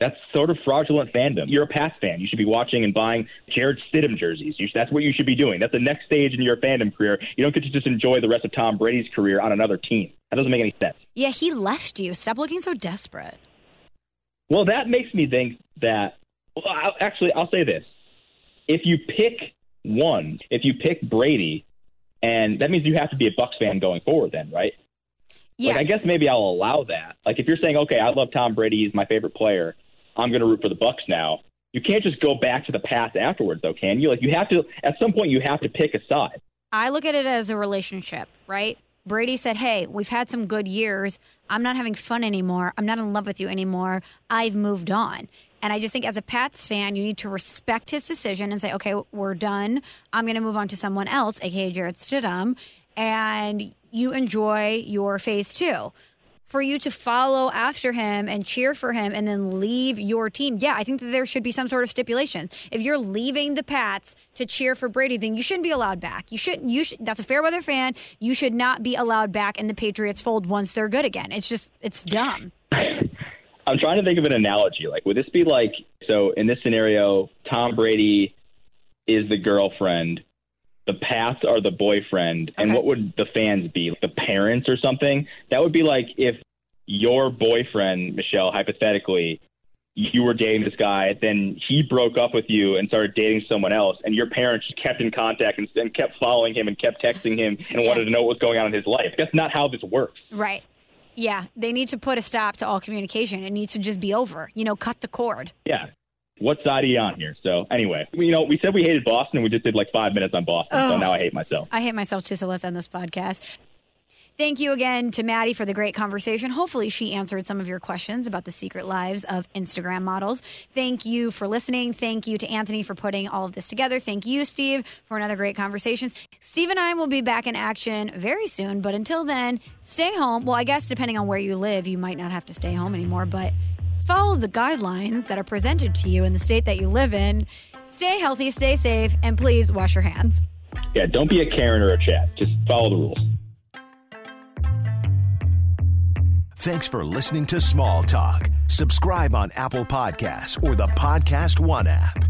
that's sort of fraudulent fandom. You're a Pats fan. You should be watching and buying Jarrett Stidham jerseys. You, that's what you should be doing. That's the next stage in your fandom career. You don't get to just enjoy the rest of Tom Brady's career on another team. That doesn't make any sense. Yeah, he left you. Stop looking so desperate. Well, that makes me think that. Well, I'll, actually, I'll say this: if you pick one, if you pick Brady, and that means you have to be a Bucs fan going forward, then, right? Yeah. Like, I guess maybe I'll allow that. Like, if you're saying, okay, I love Tom Brady, he's my favorite player, I'm going to root for the Bucs now. You can't just go back to the past afterwards, though, can you? Like, you have to. At some point, you have to pick a side. I look at it as a relationship, right? Brady said, Hey, we've had some good years. I'm not having fun anymore. I'm not in love with you anymore. I've moved on. And I just think as a Pats fan, you need to respect his decision and say, okay, we're done. I'm going to move on to someone else, aka Jarrett Stidham, and you enjoy your phase two. For you to follow after him and cheer for him and then leave your team, yeah, I think that there should be some sort of stipulations. If you're leaving the Pats to cheer for Brady, then you shouldn't be allowed back. You shouldn't. You should. That's a fair weather fan. You should not be allowed back in the Patriots fold once they're good again. It's just, it's dumb. I'm trying to think of an analogy. Like, would this be like so? In this scenario, Tom Brady is the girlfriend, the Pats are the boyfriend, and what would the fans be? The parents or something? That would be like if your boyfriend, Michelle, hypothetically, you were dating this guy, then he broke up with you and started dating someone else, and your parents just kept in contact and, and kept following him and kept texting him and Yeah. wanted to know what was going on in his life. That's not how this works. Right. Yeah, they need to put a stop to all communication. It needs to just be over. You know, cut the cord. Yeah. What side are you on here? So anyway, you know, we said we hated Boston. and We just did like five minutes on Boston, so now I hate myself. I hate myself too, so let's end this podcast. Thank you again to Maddie for the great conversation. Hopefully, she answered some of your questions about the secret lives of Instagram models. Thank you for listening. Thank you to Anthony for putting all of this together. Thank you, Steve, for another great conversation. Steve and I will be back in action very soon, but until then, stay home. Well, I guess depending on where you live, you might not have to stay home anymore, but follow the guidelines that are presented to you in the state that you live in. Stay healthy, stay safe, and please wash your hands. Yeah, don't be a Karen or a Chad. Just follow the rules. Thanks for listening to Small Talk. Subscribe on Apple Podcasts or the Podcast One app.